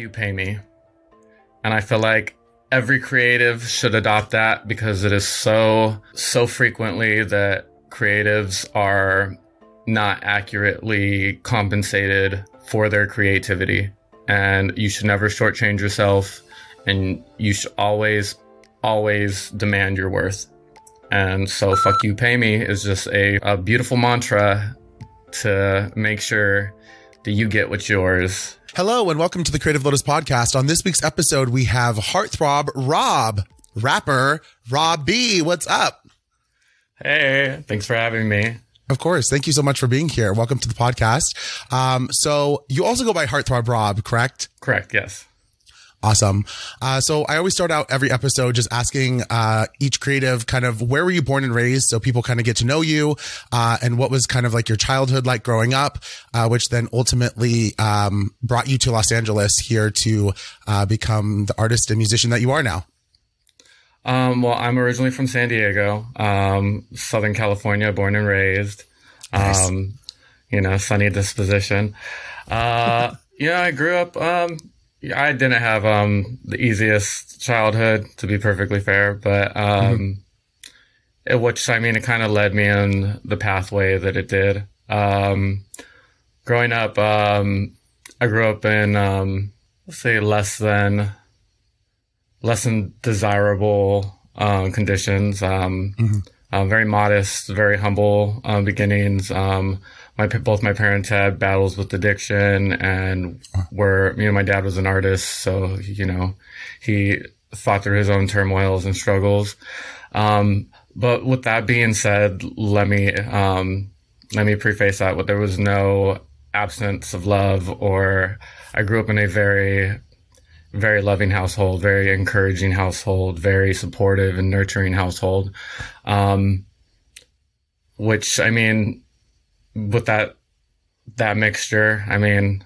you, pay me. And I feel like every creative should adopt that because it is so, so frequently that creatives are not accurately compensated for their creativity. And you should never shortchange yourself and you should always, always demand your worth. And so, fuck you, pay me is just a, a beautiful mantra to make sure that you get what's yours. Hello, and welcome to the Creative Lotus podcast. On this week's episode, we have heartthrob Rob, rapper Rob B. What's up? Hey, thanks for having me. Of course. Thank you so much for being here. Welcome to the podcast. Um, so you also go by Heartthrob Rob, correct? Correct, yes. Awesome. Uh, so I always start out every episode just asking uh, each creative kind of where were you born and raised, so people kind of get to know you, uh, and what was kind of like your childhood like growing up, uh, which then ultimately um, brought you to Los Angeles here to uh, become the artist and musician that you are now. Um, well, I'm originally from San Diego, um, Southern California, born and raised. Nice. Um, you know, sunny disposition. Uh, yeah, I grew up. Yeah, I didn't have um the easiest childhood, to be perfectly fair, but um, it, which I mean, it kind of led me in the pathway that it did. Um, growing up, um, I grew up in um, let's say less than less than desirable um, conditions. Um, uh, very modest, very humble uh, beginnings. Um, my both my parents had battles with addiction, and were you know my dad was an artist, so you know he fought through his own turmoils and struggles. Um, but with that being said, let me um, let me preface that with there was no absence of love, or I grew up in a very very loving household, very encouraging household, very supportive and nurturing household. Um, which I mean, with that that mixture, I mean,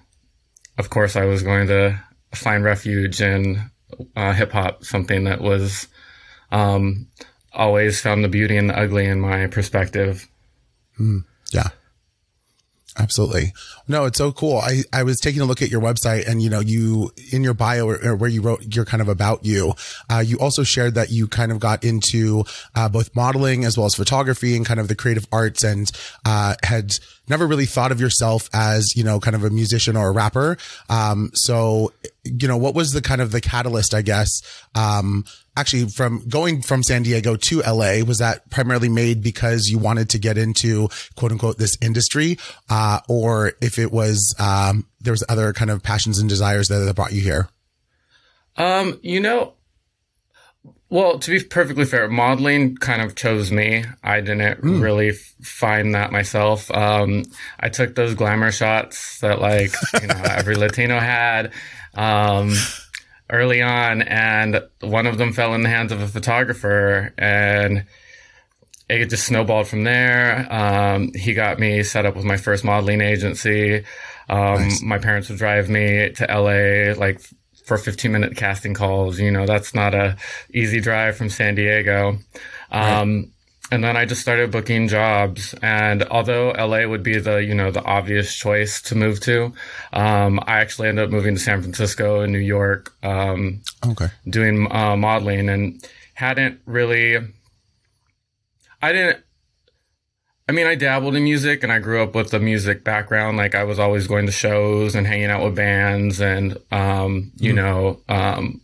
of course, I was going to find refuge in uh, hip hop, something that was um, always found the beauty and the ugly in my perspective. Yeah. Absolutely. No, it's so cool. I, I was taking a look at your website and, you know, you, in your bio or, or where you wrote your kind of about you, uh, you also shared that you kind of got into, uh, both modeling as well as photography and kind of the creative arts and, uh, had never really thought of yourself as, you know, kind of a musician or a rapper. Um, so, you know, what was the kind of the catalyst, I guess, um, actually from going from San Diego to LA, was that primarily made because you wanted to get into quote unquote this industry? Uh, or if it was, um, there was other kind of passions and desires that, that brought you here? Um, you know, well, to be perfectly fair, modeling kind of chose me. I didn't really f- find that myself. Um, I took those glamour shots that like, you know, every Latino had, um, early on and one of them fell in the hands of a photographer and it just snowballed from there. Um, he got me set up with my first modeling agency. Um, Nice. my parents would drive me to LA like for 15 minute casting calls. You know, that's not a easy drive from San Diego. Um, and then I just started booking jobs. And although LA would be the, you know, the obvious choice to move to, um, I actually ended up moving to San Francisco and New York, um, Okay. doing uh, modeling and hadn't really i didn't i mean i dabbled in music and i grew up with a music background like i was always going to shows and hanging out with bands and um, you know um,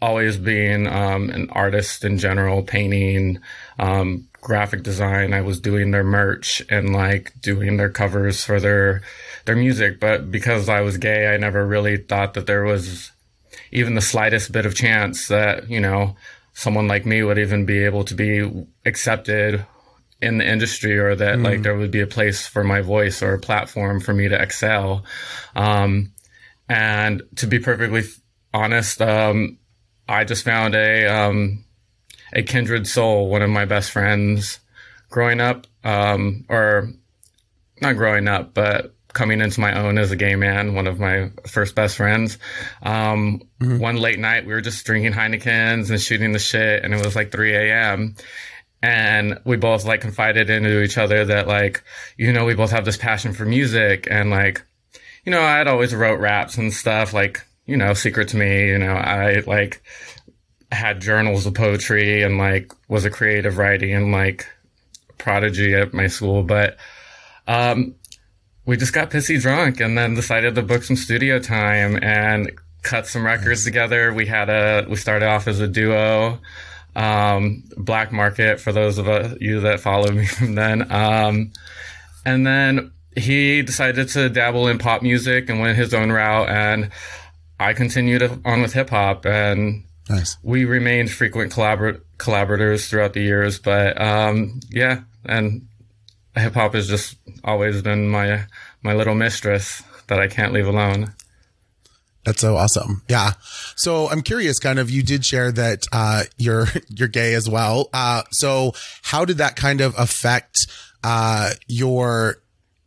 always being um, an artist in general painting um, graphic design. I was doing their merch and like doing their covers for their their music. But because i was gay i never really thought that there was even the slightest bit of chance that you know someone like me would even be able to be accepted in the industry or that like there would be a place for my voice or a platform for me to excel. Um, and to be perfectly honest um, i just found a um, a kindred soul one of my best friends growing up um, or not growing up but coming into my own as a gay man, one of my first best friends. Um, One late night, we were just drinking Heinekens and shooting the shit, and it was like 3 a.m. And we both like confided into each other that like, you know, we both have this passion for music, and like, you know, I'd always wrote raps and stuff like you know, secret to me. You know, I like had journals of poetry and like was a creative writing and like prodigy at my school, but um, we just got pissy drunk and then decided to book some studio time and cut some records together. We had a we started off as a duo, um, Black Market for those of you that follow me from then, um, and then he decided to dabble in pop music and went his own route and I continued on with hip hop and nice. we remained frequent collabor- collaborators throughout the years. But um, yeah, and hip hop has just always been my my little mistress that I can't leave alone. That's so awesome. Yeah. So I'm curious, kind of, you did share that, uh, you're, you're gay as well. Uh, so how did that kind of affect, uh, your,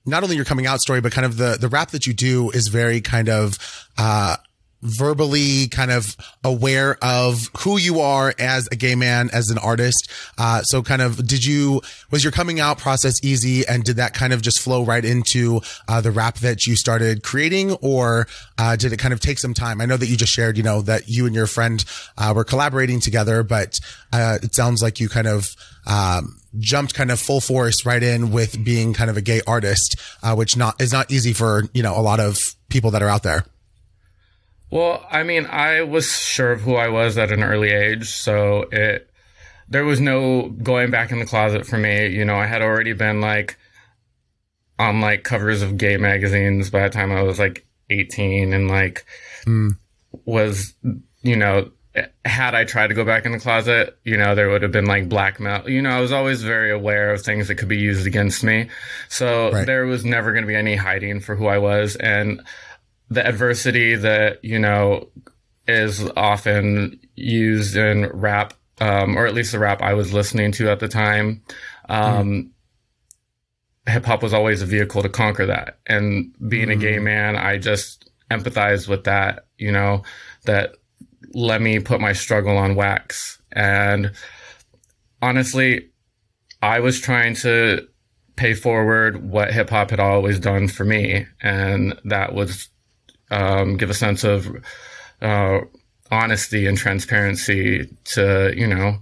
not only your coming out story, but kind of the, the rap that you do is very kind of, uh, verbally kind of aware of who you are as a gay man, as an artist. Uh, so kind of did you, was your coming out process easy and did that kind of just flow right into, uh, the rap that you started creating or, uh, did it kind of take some time? I know that you just shared, you know, that you and your friend, uh, were collaborating together, but, uh, it sounds like you kind of, um, jumped kind of full force right in with being kind of a gay artist, uh, which not is not easy for you know a lot of people that are out there. Well, I mean, I was sure of who I was at an early age, so it there was no going back in the closet for me. You know, I had already been like on like covers of gay magazines by the time I was like 18 and like mm. was, you know, had I tried to go back in the closet, you know, there would have been like blackmail. You know, I was always very aware of things that could be used against me. So right. there was never going to be any hiding for who I was. And the adversity that you know is often used in rap, um, or at least the rap I was listening to at the time. Um, mm. Hip hop was always a vehicle to conquer that, and being mm. a gay hmm. man, I just empathize with that. You know, that let me put my struggle on wax. And honestly, I was trying to pay forward what hip hop had always done for me, and that was um, give a sense of uh, honesty and transparency to you know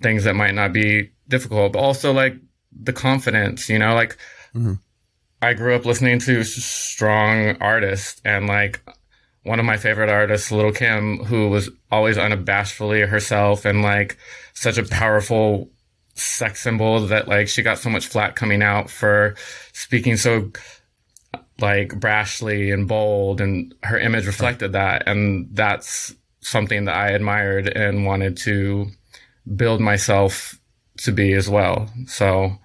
things that might not be difficult, but also like the confidence. You know, like mm-hmm. I grew up listening to strong artists, and like one of my favorite artists, Lil' Kim, who was always unabashedly herself and like such a powerful sex symbol that like she got so much flat coming out for speaking so like brashly and bold and her image reflected that and that's something that I admired and wanted to build myself to be as well. So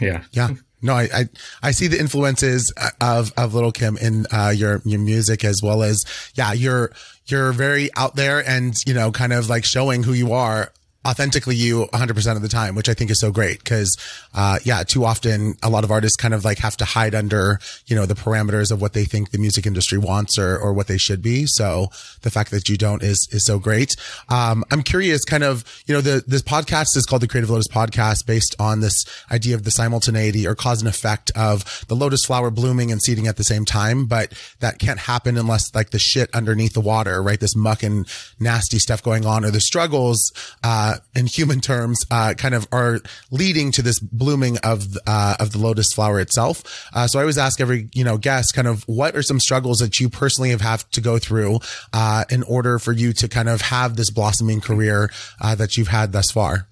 yeah. Yeah. No, I, I, I see the influences of, of Lil' Kim in, uh, your, your music as well as, yeah, you're, you're very out there and, you know, kind of like showing who you are authentically you 100% of the time, which I think is so great. Cause, uh, yeah, too often a lot of artists kind of like have to hide under, you know, the parameters of what they think the music industry wants or, or what they should be. So the fact that you don't is, is so great. Um, I'm curious kind of, you know, the, this podcast is called the Creative Lotus podcast based on this idea of the simultaneity or cause and effect of the lotus flower blooming and seeding at the same time. But that can't happen unless like the shit underneath the water, right? This muck and nasty stuff going on or the struggles, uh, in human terms, uh, kind of are leading to this blooming of, uh, of the lotus flower itself. Uh, so I always ask every, you know, guest kind of what are some struggles that you personally have had to go through, uh, in order for you to kind of have this blossoming career, uh, that you've had thus far?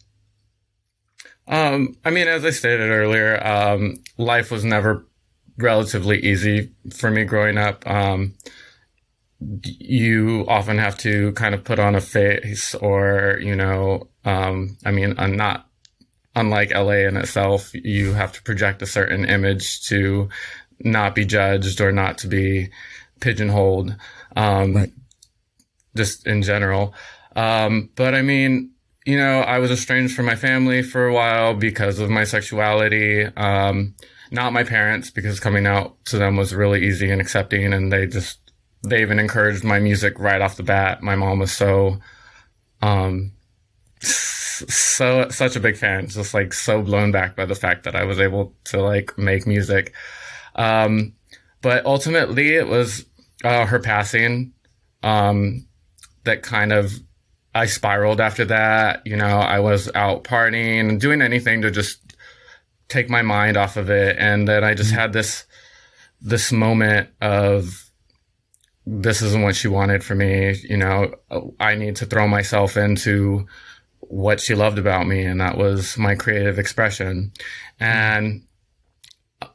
Um, I mean, as I stated earlier, um, life was never relatively easy for me growing up. Um, you often have to kind of put on a face or, you know, um, I mean, I'm not unlike LA in itself. You have to project a certain image to not be judged or not to be pigeonholed. Um, right. just in general. Um, but I mean, you know, I was estranged from my family for a while because of my sexuality. Um, not my parents because coming out to them was really easy and accepting and they just they even encouraged my music right off the bat. My mom was so, um, so such a big fan, just like so blown back by the fact that I was able to like make music. Um, but ultimately, it was uh, her passing, um, that kind of I spiraled after that. You know, I was out partying and doing anything to just take my mind off of it, and then I just had this this moment of this isn't what she wanted for me. You know, I need to throw myself into what she loved about me, and that was my creative expression. And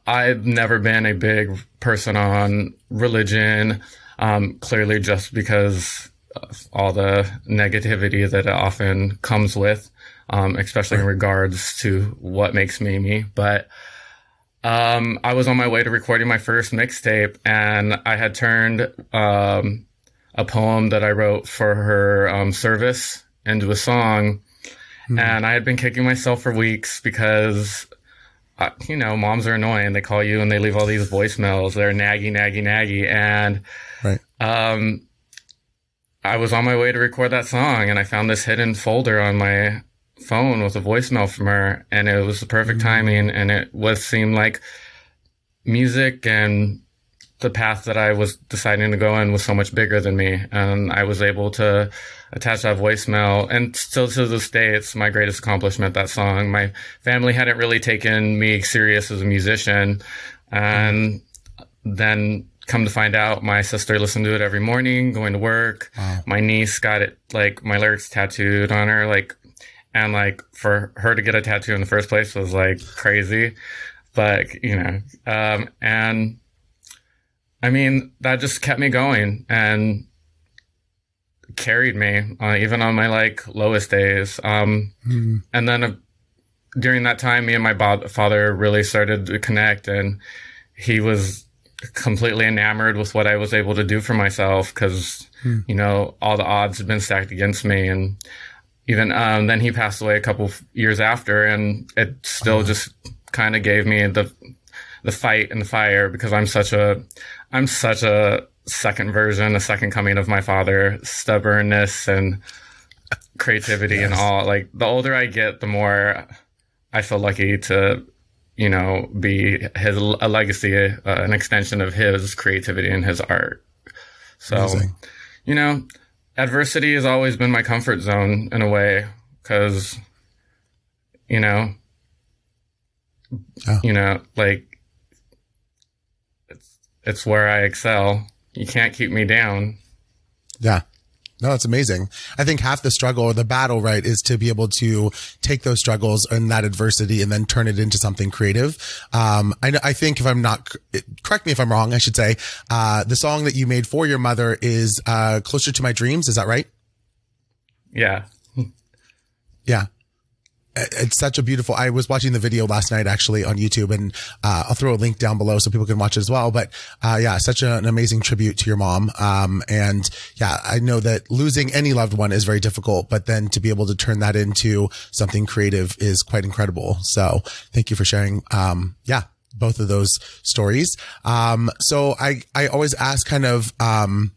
I've never been a big person on religion, um, clearly just because of all the negativity that it often comes with, um, especially in regards to what makes me me. But um, I was on my way to recording my first mixtape, and I had turned um, a poem that I wrote for her um, service into a song. Mm-hmm. And I had been kicking myself for weeks because, uh, you know, moms are annoying. They call you and they leave all these voicemails. They're naggy, naggy, naggy. And right. um, I was on my way to record that song, and I found this hidden folder on my phone with a voicemail from her and it was the perfect mm-hmm. timing and it was seemed like music and the path that I was deciding to go in was so much bigger than me and I was able to attach that voicemail and still to this day it's my greatest accomplishment that song my family hadn't really taken me serious as a musician and then come to find out my sister listened to it every morning going to work wow. my niece got it like my lyrics tattooed on her like and like for her to get a tattoo in the first place was like crazy but you know um, and i mean that just kept me going and carried me uh, even on my like lowest days um, mm. and then uh, during that time me and my bo- father really started to connect and he was completely enamored with what i was able to do for myself because mm. you know all the odds had been stacked against me and even um, then he passed away a couple years after, and it still oh. just kind of gave me the the fight and the fire because I'm such a I'm such a second version, a second coming of my father, stubbornness and creativity yes. and all. Like the older I get, the more I feel lucky to you know be his a legacy, uh, an extension of his creativity and his art. So, Amazing. you know, adversity has always been my comfort zone in a way because you know oh. you know like it's it's where i excel. You can't keep me down. Yeah no, it's amazing. I think half the struggle or the battle, right, is to be able to take those struggles and that adversity and then turn it into something creative. Um, I, I think if I'm not, correct me if I'm wrong, I should say, uh, the song that you made for your mother is, uh, closer to my dreams. Is that right? Yeah. Yeah it's such a beautiful i was watching the video last night actually on youtube and uh, i'll throw a link down below so people can watch it as well but uh, yeah such a, an amazing tribute to your mom um, and yeah i know that losing any loved one is very difficult but then to be able to turn that into something creative is quite incredible so thank you for sharing um, yeah both of those stories. Um, so i i always ask kind of um,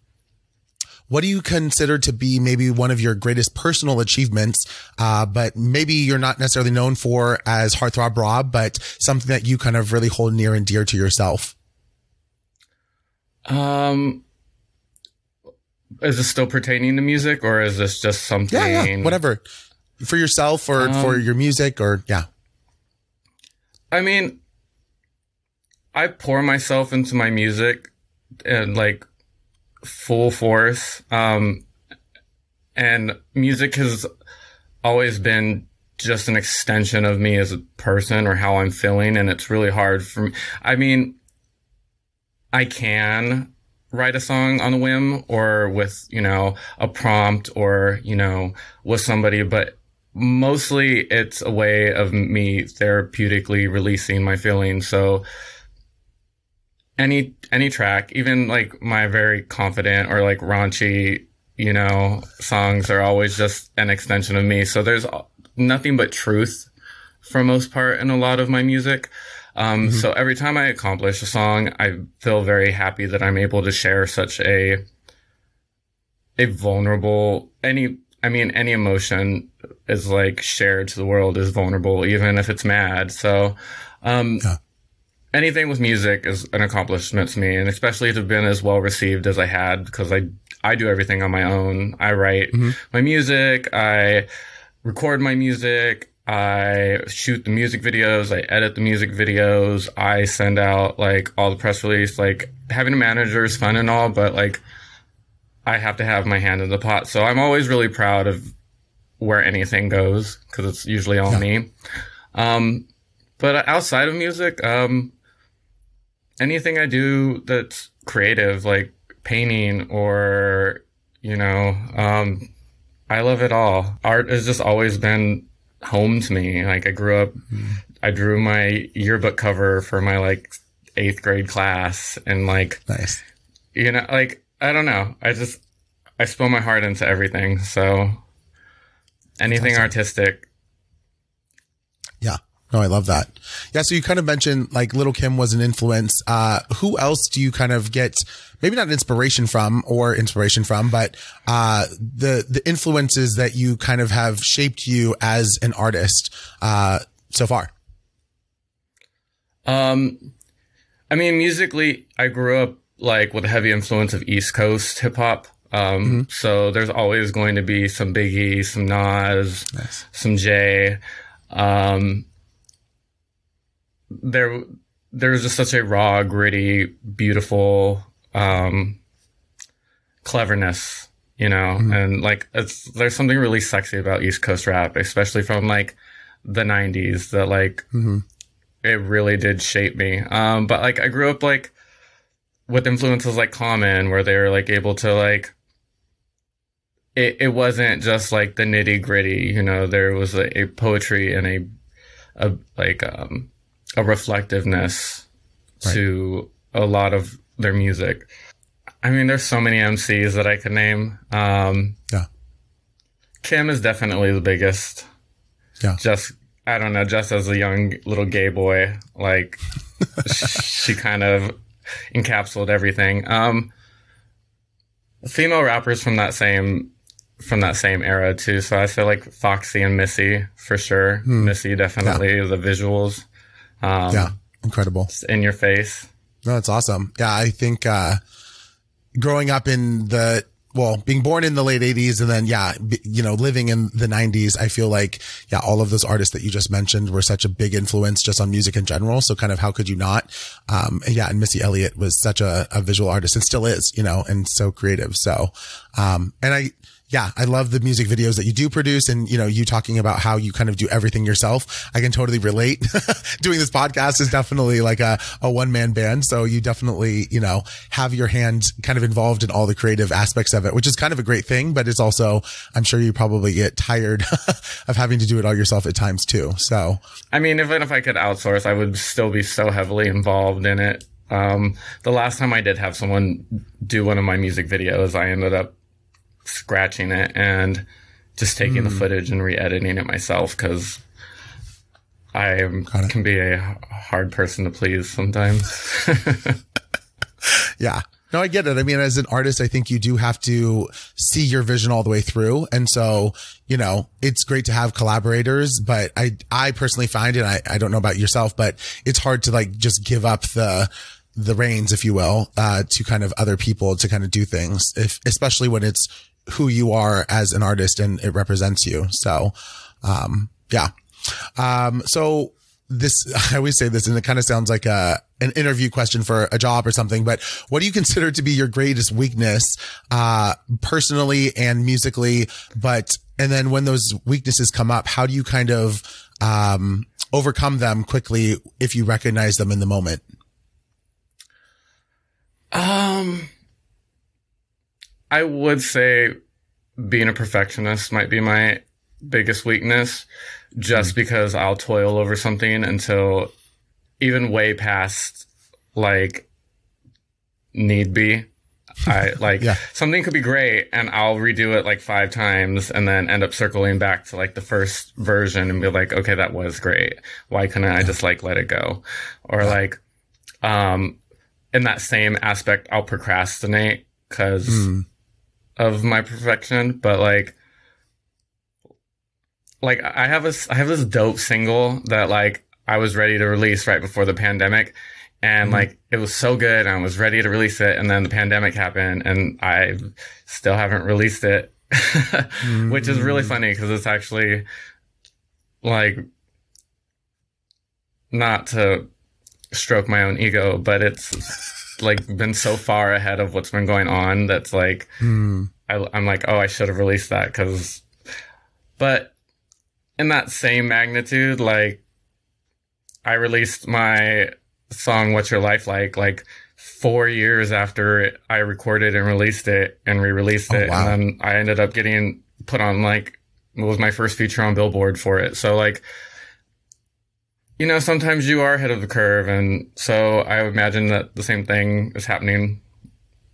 what do you consider to be maybe one of your greatest personal achievements, uh, but maybe you're not necessarily known for as Heartthrob Rob, but something that you kind of really hold near and dear to yourself? Um, is this still pertaining to music or is this just something? Yeah, yeah whatever. For yourself or um, for your music or, yeah. I mean, I pour myself into my music and like full force. Um, and music has always been just an extension of me as a person or how I'm feeling. And it's really hard for me. I mean, I can write a song on a whim or with, you know, a prompt or, you know, with somebody, but mostly it's a way of me therapeutically releasing my feelings. So, any any track, even like my very confident or like raunchy, you know, songs are always just an extension of me. So there's nothing but truth for most part in a lot of my music. Um, mm-hmm. so every time I accomplish a song, I feel very happy that I'm able to share such a, a vulnerable, any, I mean, any emotion is like shared to the world is vulnerable, even if it's mad. So, um, yeah anything with music is an accomplishment to me, and especially to have been as well received as I had because I I do everything on my own. I write mm-hmm. my music, I record my music, I shoot the music videos, I edit the music videos, I send out like all the press release. Like having a manager is fun and all, but like I have to have my hand in the pot. So I'm always really proud of where anything goes because it's usually all yeah. me. Um, but outside of music, um, anything I do that's creative, like painting or, you know, um, I love it all. Art has just always been home to me. Like I grew up, mm-hmm. I drew my yearbook cover for my like eighth grade class and like, nice. You know, like, I don't know. I just, I spill my heart into everything. So anything awesome. artistic. No, I love that. Yeah. So you kind of mentioned like Lil' Kim was an influence. Uh, who else do you kind of get maybe not inspiration from or inspiration from, but, uh, the, the influences that you kind of have shaped you as an artist, uh, so far? Um, I mean, musically, I grew up like with a heavy influence of East Coast hip hop. Um, mm-hmm. so there's always going to be some Biggie, some Nas, nice. some Jay. Um, there there's just such a raw, gritty, beautiful um, cleverness, you know, mm-hmm. and like it's there's something really sexy about East Coast rap, especially from like the '90s that like mm-hmm. it really did shape me. Um, but like I grew up like with influences like Common, where they were like able to like it, it wasn't just like the nitty gritty, you know, there was a, a poetry and a, a like um a reflectiveness right. to a lot of their music. I mean, there's so many MCs that I could name. Um, yeah. Kim is definitely the biggest. Yeah. Just, I don't know, just as a young little gay boy, like, she kind of encapsulated everything. Um, female rappers from that same from that same era too. So I feel like Foxy and Missy for sure. Hmm. Missy definitely yeah. the visuals. Um, yeah, incredible. In your face. No, that's awesome. Yeah, I think uh, growing up in the well, being born in the late 80s and then, yeah, you know, living in the 90s, I feel like, yeah, all of those artists that you just mentioned were such a big influence just on music in general. So kind of how could you not? Um, yeah, and Missy Elliott was such a, a, visual artist and still is, you know, and so creative. So, um, and I, yeah, I love the music videos that you do produce and, you know, you talking about how you kind of do everything yourself. I can totally relate. Doing this podcast is definitely like a, a one man band. So you definitely, you know, have your hand kind of involved in all the creative aspects of it, which is kind of a great thing, but it's also, I'm sure you probably get tired of having to do it all yourself at times too. So, I mean, even if I could outsource, I would still be so heavily involved in it. Um, the last time I did have someone do one of my music videos, I ended up scratching it and just taking mm. the hmm. footage and re-editing it myself because I am, can be a hard person to please sometimes. yeah. No, I get it. I mean, as an artist, I think you do have to see your vision all the way through. And so, you know, it's great to have collaborators, but I, I personally find it, I, I don't know about yourself, but it's hard to like just give up the, the reins, if you will, uh, to kind of other people to kind of do things, if, especially when it's who you are as an artist and it represents you. So, um, yeah. Um, so this, I always say this and it kind of sounds like a, an interview question for a job or something, but what do you consider to be your greatest weakness, uh, personally and musically? But, and then when those weaknesses come up, how do you kind of, um, overcome them quickly if you recognize them in the moment? Um, I would say being a perfectionist might be my biggest weakness just mm. because I'll toil over something until even way past like need be. I like yeah. something could be great and I'll redo it like five times and then end up circling back to like the first version and be like, okay, that was great. Why couldn't I just like let it go? Or yeah. like, um, in that same aspect, I'll procrastinate because mm of my perfection, but like like I have a I have this dope single that like I was ready to release right before the pandemic and mm-hmm. like it was so good and I was ready to release it and then the pandemic happened and I still haven't released it which is really mm. funny because it's actually like not to stroke my own ego but it's like been so far ahead of what's been going on that's like Hmm. I, I'm like oh I should have released that because but in that same magnitude like I released my song "What's Your Life Like" like four years after I recorded and released it and re-released Oh, it, wow. and then I ended up getting put on like it was my first feature on Billboard for it. So like, you know, sometimes you are ahead of the curve, and so I imagine that the same thing is happening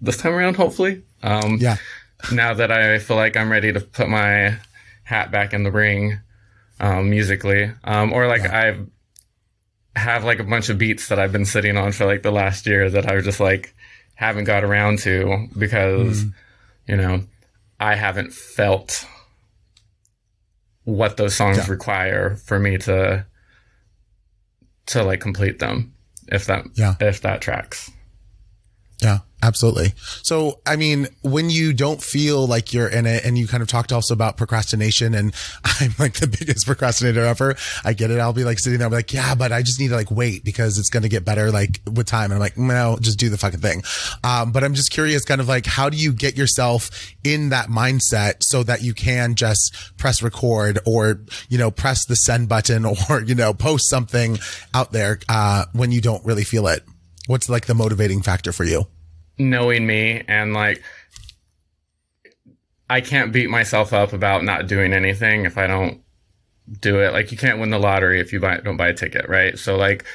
this time around. Hopefully, um, Yeah. now that I feel like I'm ready to put my hat back in the ring um, musically, um, or like I have like a bunch of beats that I've been sitting on for like the last year that I just like haven't got around to because you know I haven't felt what those songs Yeah. require for me to to like complete them if that Yeah. if that tracks. Yeah, absolutely. So, I mean, when you don't feel like you're in it and you kind of talked also about procrastination and I'm like the biggest procrastinator ever. I get it. I'll be like sitting there, be like, yeah, but I just need to like wait because it's going to get better like with time. And I'm like, no, just do the fucking thing. Um, but I'm just curious kind of like, how do you get yourself in that mindset so that you can just press record or, you know, press the send button or, you know, post something out there, uh, when you don't really feel it? What's like the motivating factor for you? knowing me and like I can't beat myself up about not doing anything if I don't do it. Like you can't win the lottery if you buy, don't buy a ticket, right? So like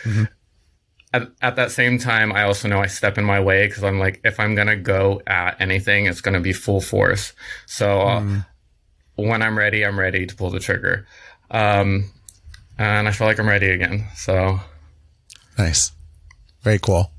at, at that same time, I also know I step in my way because I'm like, if I'm gonna go at anything, it's gonna be full force. So uh, when I'm ready, I'm ready to pull the trigger. Um, and I feel like I'm ready again. So Nice. Very cool.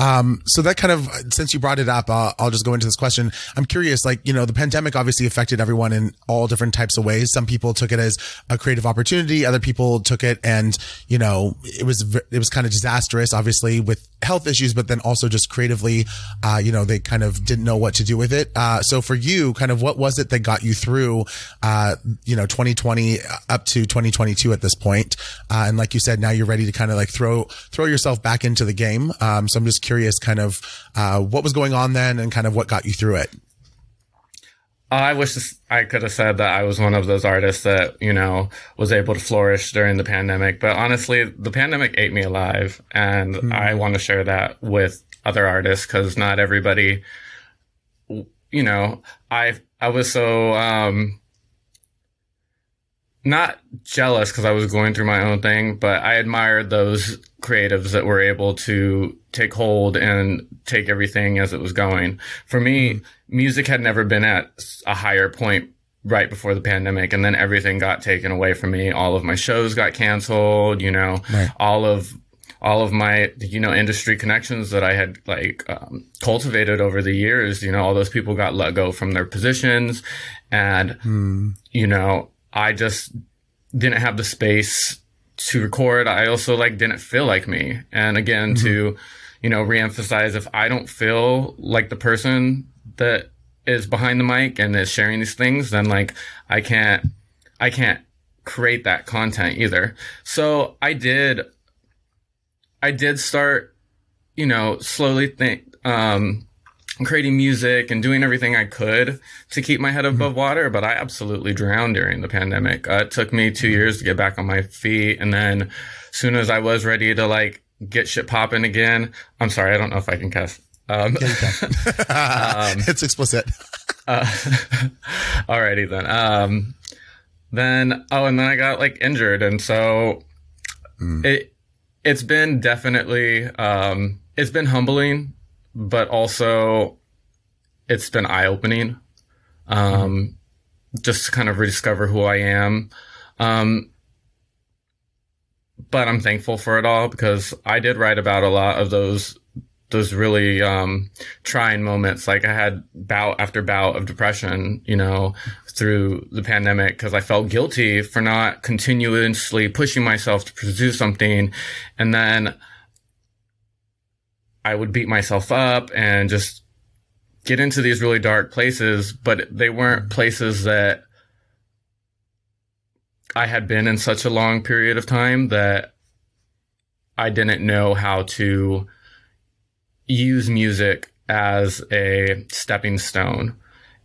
Um, so that kind of, since you brought it up, uh, I'll just go into this question. I'm curious, like, you know, the pandemic obviously affected everyone in all different types of ways. Some people took it as a creative opportunity. Other people took it and, you know, it was, it was kind of disastrous, obviously with health issues, but then also just creatively, uh, you know, they kind of didn't know what to do with it. Uh, so for you, kind of what was it that got you through, uh, you know, 2020 up to 2022 at this point? Uh, and like you said, now you're ready to kind of like throw, throw yourself back into the game. Um, so I'm just curious kind of, uh, what was going on then and kind of what got you through it. I wish I could have said that I was one of those artists that, you know, was able to flourish during the pandemic. But honestly, the pandemic ate me alive. And I want to share that with other artists because not everybody, you know, I, I was so, um, not jealous because I was going through my own thing, but I admired those creatives that were able to take hold and take everything as it was going. For me, music had never been at a higher point right before the pandemic and then everything got taken away from me. All of my shows got canceled, you know, Right. all of all of my you know industry connections that I had like um, cultivated over the years, you know, all those people got let go from their positions and you know, I just didn't have the space to record. I also like didn't feel like me. And again, to, you know, reemphasize if I don't feel like the person that is behind the mic and is sharing these things, then like I can't, I can't create that content either. So I did, I did start, you know, slowly think, um, creating music and doing everything I could to keep my head above water, but I absolutely drowned during the pandemic. Uh, it took me two years to get back on my feet. And then as soon as I was ready to like get shit popping again, I'm sorry, I don't know if I can cuss. Um, it's explicit. uh, alrighty then. Um, then, oh, and then I got like injured. And so it, it's been definitely, um, it's been humbling, but also it's been eye opening. Um, just to kind of rediscover who I am. Um, but I'm thankful for it all because I did write about a lot of those those really um, trying moments. Like I had bout after bout of depression, you know, through the pandemic because I felt guilty for not continuously pushing myself to pursue something, and then I would beat myself up and just get into these really dark places, but they weren't places that I had been in such a long period of time that I didn't know how to use music as a stepping stone.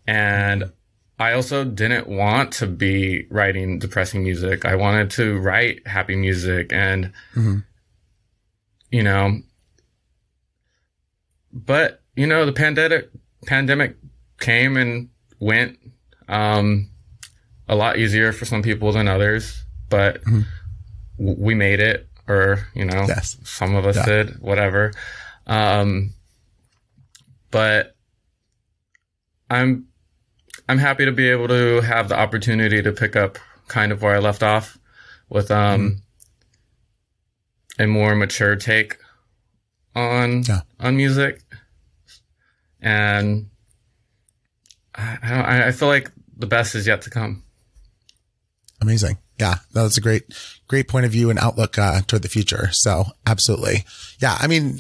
And I also didn't want to be writing depressing music. I wanted to write happy music and, mm-hmm. you know, but, you know, the pandemic, pandemic came and went, um, a lot easier for some people than others, but mm-hmm. w- we made it or, you know, yes. some of us yeah. did, whatever. Um, but I'm I'm happy to be able to have the opportunity to pick up kind of where I left off with um mm-hmm. a more mature take on yeah. on music, and I, I I feel like the best is yet to come. Amazing. Yeah, that's a great, great point of view and outlook uh, toward the future. So absolutely. Yeah. I mean,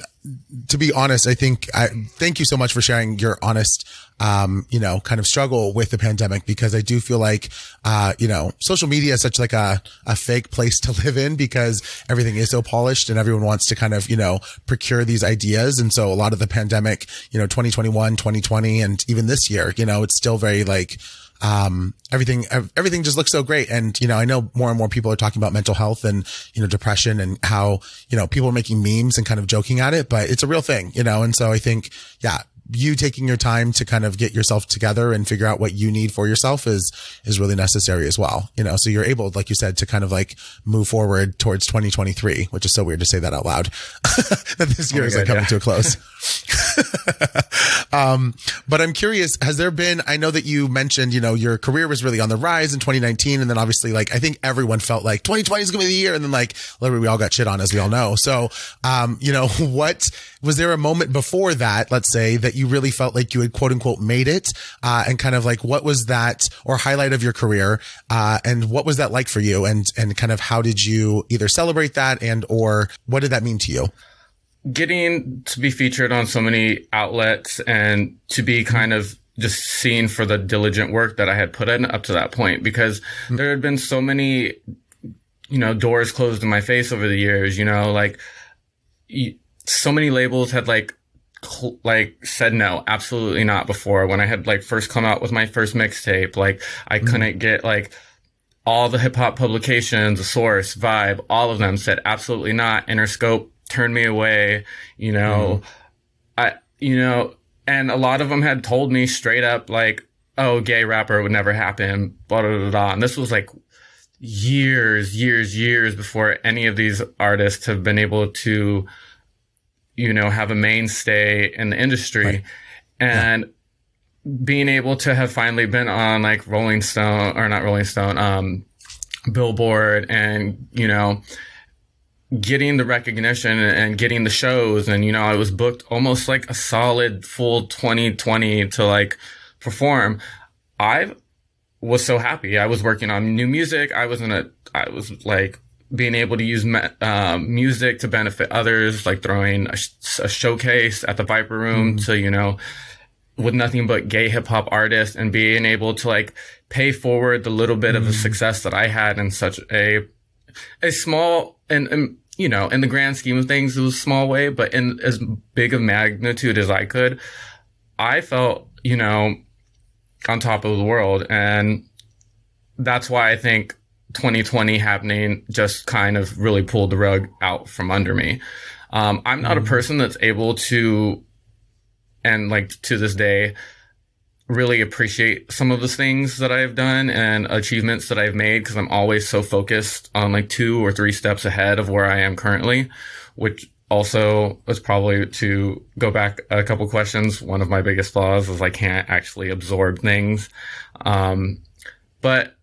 to be honest, I think I thank you so much for sharing your honest, um, you know, kind of struggle with the pandemic because I do feel like, uh, you know, social media is such like a, a fake place to live in because everything is so polished and everyone wants to kind of, you know, procure these ideas. And so a lot of the pandemic, you know, 2021, 2020, and even this year, you know, it's still very like, um, everything, everything just looks so great. And, you know, I know more and more people are talking about mental health and, you know, depression and how, you know, people are making memes and kind of joking at it, but it's a real thing, you know? And so I think, yeah, you taking your time to kind of get yourself together and figure out what you need for yourself is is really necessary as well you know so you're able like you said to kind of like move forward towards 2023 which is so weird to say that out loud that this year oh is like coming yeah. to a close um but i'm curious has there been i know that you mentioned you know your career was really on the rise in 2019 and then obviously like i think everyone felt like 2020 is gonna be the year and then like literally we all got shit on as we all know so um you know what was there a moment before that let's say that you you really felt like you had quote unquote made it? Uh, and kind of like what was that or highlight of your career? Uh, and what was that like for you? And, and kind of how did you either celebrate that and or what did that mean to you? Getting to be featured on so many outlets and to be kind of just seen for the diligent work that I had put in up to that point because mm-hmm. there had been so many, you know, doors closed in my face over the years, you know, like so many labels had like like said no, absolutely not before. When I had like first come out with my first mixtape, like I mm couldn't get like all the hip hop publications, the source, vibe, all of them said absolutely not. Interscope turned me away, you know. mm I you know, and a lot of them had told me straight up like, oh, gay rapper would never happen, blah blah blah. blah. And this was like years, years, years before any of these artists have been able to you know, have a mainstay in the industry. Right. And yeah. being able to have finally been on like Rolling Stone or not Rolling Stone, um, Billboard and, you know, getting the recognition and getting the shows. And, you know, I was booked almost like a solid full 2020 to like perform. I was so happy. I was working on new music. I was in a, I was like being able to use um, music to benefit others, like throwing a, a showcase at the Viper Room mm. to, you know, with nothing but gay hip hop artists and being able to like pay forward the little bit mm. of the mm. success that I had in such a, a small and, and, you know, in the grand scheme of things, it was a small way, but in as big of magnitude as I could, I felt, you know, on top of the world. And that's why I think 2020 happening just kind of really pulled the rug out from under me. Um, I'm not a mm. person that's able to, and like to this day, really appreciate some of the things that I've done and achievements that I've made because I'm always so focused on like two or three steps ahead of where I am currently, which also was probably to go back a couple questions. One of my biggest flaws is I can't actually absorb things. Um, but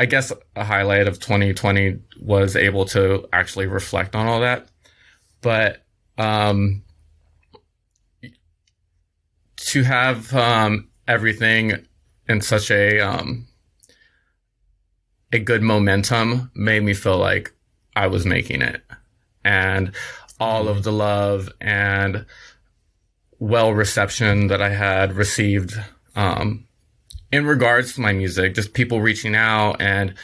I guess a highlight of 2020 was able to actually reflect on all that. But um, to have um, everything in such a um, a good momentum made me feel like I was making it. And all of the love and well reception that I had received um, in regards to my music, just people reaching out and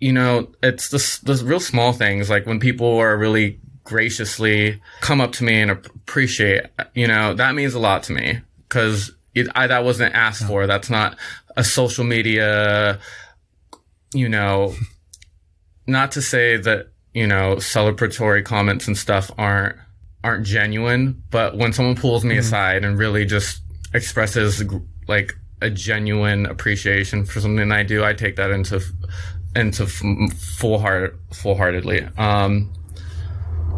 you know, it's the the real small things like when people are really graciously come up to me and appreciate, you know, that means a lot to me because that wasn't asked for. That's not a social media, you know, not to say that, you know, celebratory comments and stuff aren't, aren't genuine, but when someone pulls me mm-hmm. aside and really just expresses like a genuine appreciation for something I do, I take that into into full heart full heartedly. Um,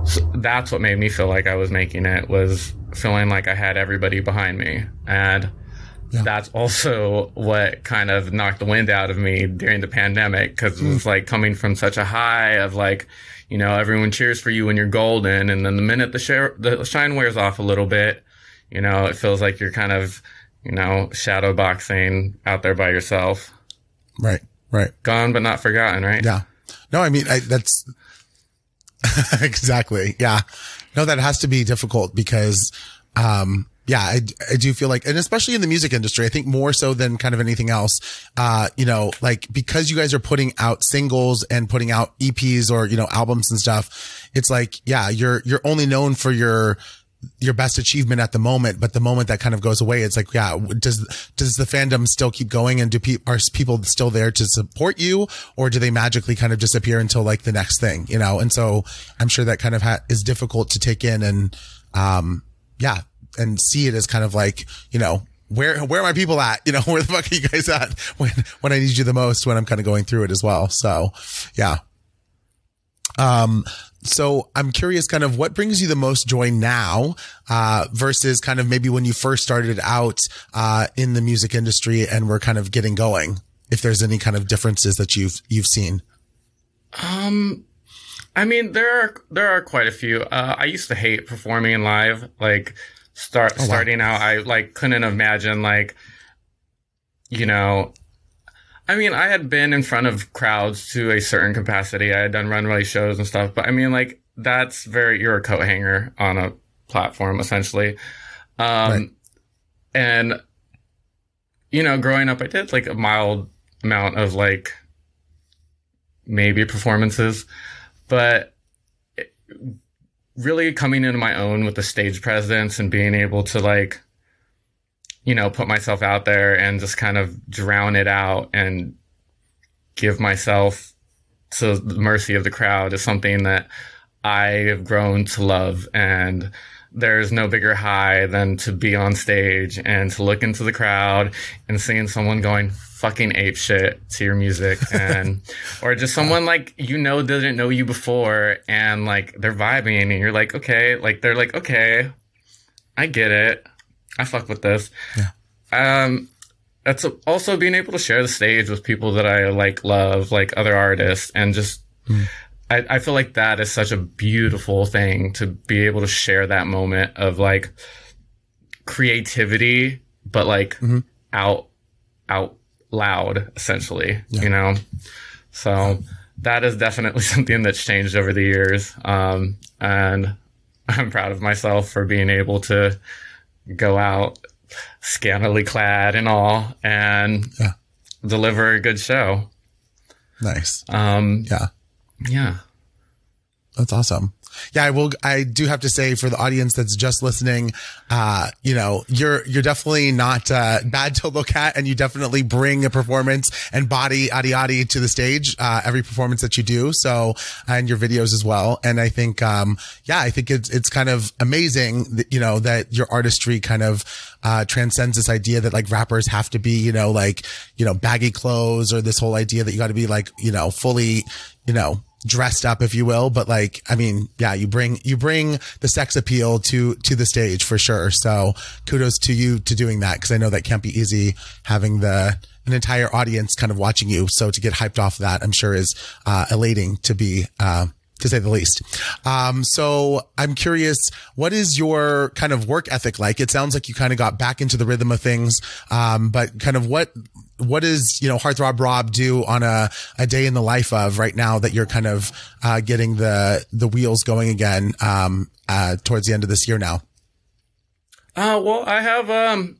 so that's what made me feel like I was making it was feeling like I had everybody behind me, and yeah. that's also what kind of knocked the wind out of me during the pandemic because it was mm. like coming from such a high of like you know everyone cheers for you when you're golden and then the minute the, share, the shine wears off a little bit you know it feels like you're kind of you know shadow boxing out there by yourself right Right. Gone but not forgotten, right? Yeah. No, I mean, I, that's exactly. Yeah. No, that has to be difficult because, um, yeah, I, I do feel like, and especially in the music industry, I think more so than kind of anything else, uh, you know, like because you guys are putting out singles and putting out EPs or, you know, albums and stuff, it's like, yeah, you're, you're only known for your, your best achievement at the moment, but the moment that kind of goes away, it's like, yeah, does, does the fandom still keep going and do pe- are people still there to support you or do they magically kind of disappear until like the next thing, you know? And so I'm sure that kind of ha- is difficult to take in and, um, yeah, and see it as kind of like, you know, where, where are my people at? You know, where the fuck are you guys at when, when I need you the most when I'm kind of going through it as well. So yeah. Um, so I'm curious kind of what brings you the most joy now, uh, versus kind of maybe when you first started out, uh, in the music industry and we're kind of getting going, if there's any kind of differences that you've, you've seen. Um, I mean, there are, there are quite a few. Uh, I used to hate performing live, like start, oh, wow. starting out, I like couldn't imagine like, you know, I mean, I had been in front of crowds to a certain capacity. I had done runway shows and stuff, but I mean, like, that's very, you're a coat hanger on a platform, essentially. Um, right. and, you know, growing up, I did like a mild amount of like maybe performances, but really coming into my own with the stage presence and being able to like you know, put myself out there and just kind of drown it out and give myself to the mercy of the crowd is something that I have grown to love. And there's no bigger high than to be on stage and to look into the crowd and seeing someone going fucking ape shit to your music and or just someone like you know didn't know you before and like they're vibing and you're like okay like they're like okay I get it I fuck with this. Yeah. Um, that's also being able to share the stage with people that I like, love, like other artists, and just. Mm. I, I feel like that is such a beautiful thing to be able to share that moment of like creativity, but like mm-hmm. out, out loud, essentially, yeah. you know? So that is definitely something that's changed over the years. Um, and I'm proud of myself for being able to go out scantily clad and all and yeah. deliver a good show. Nice. Um, yeah. Yeah. That's awesome. Yeah, I will. I do have to say for the audience that's just listening, uh, you know, you're, you're definitely not, uh, bad to look at and you definitely bring a performance and body, adi adi to the stage, uh, every performance that you do. So, and your videos as well. And I think, um, yeah, I think it's, it's kind of amazing that, you know, that your artistry kind of, uh, transcends this idea that like rappers have to be, you know, like, you know, baggy clothes or this whole idea that you got to be like, you know, fully, you know, dressed up, if you will. But like, I mean, yeah, you bring, you bring the sex appeal to, to the stage for sure. So kudos to you to doing that. Cause I know that can't be easy having the, an entire audience kind of watching you. So to get hyped off that, I'm sure is, uh, elating to be, uh, to say the least. Um, so I'm curious, what is your kind of work ethic like? It sounds like you kind of got back into the rhythm of things. Um, but kind of what, what does, you know, Heartthrob Rob do on a, a day in the life of right now that you're kind of, uh, getting the, the wheels going again, um, uh, towards the end of this year now? Uh, well, I have, um,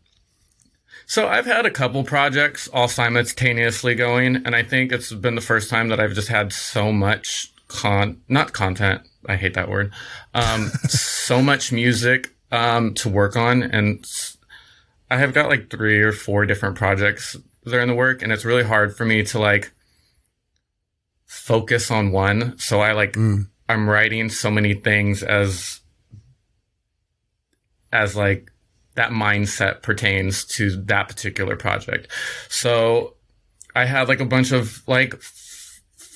so I've had a couple projects all simultaneously going, and I think it's been the first time that I've just had so much con, not content. I hate that word. Um, so much music, um, to work on. And I have got like three or four different projects that are in the work, and it's really hard for me to like focus on one. So I like, mm. I'm writing so many things as, as like that mindset pertains to that particular project. So I had like a bunch of like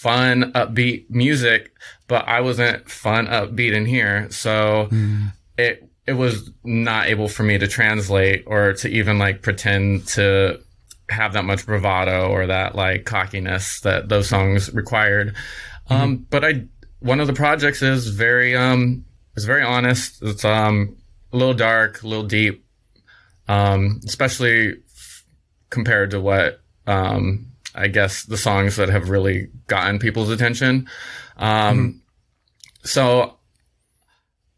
fun, upbeat music, but I wasn't fun, upbeat in here. So mm. it, it was not able for me to translate or to even like pretend to have that much bravado or that like cockiness that those songs required. Mm-hmm. Um, but I, one of the projects is very, um, is very honest. It's, um, a little dark, a little deep um, especially compared to what um, I guess the songs that have really gotten people's attention. Um, mm-hmm. So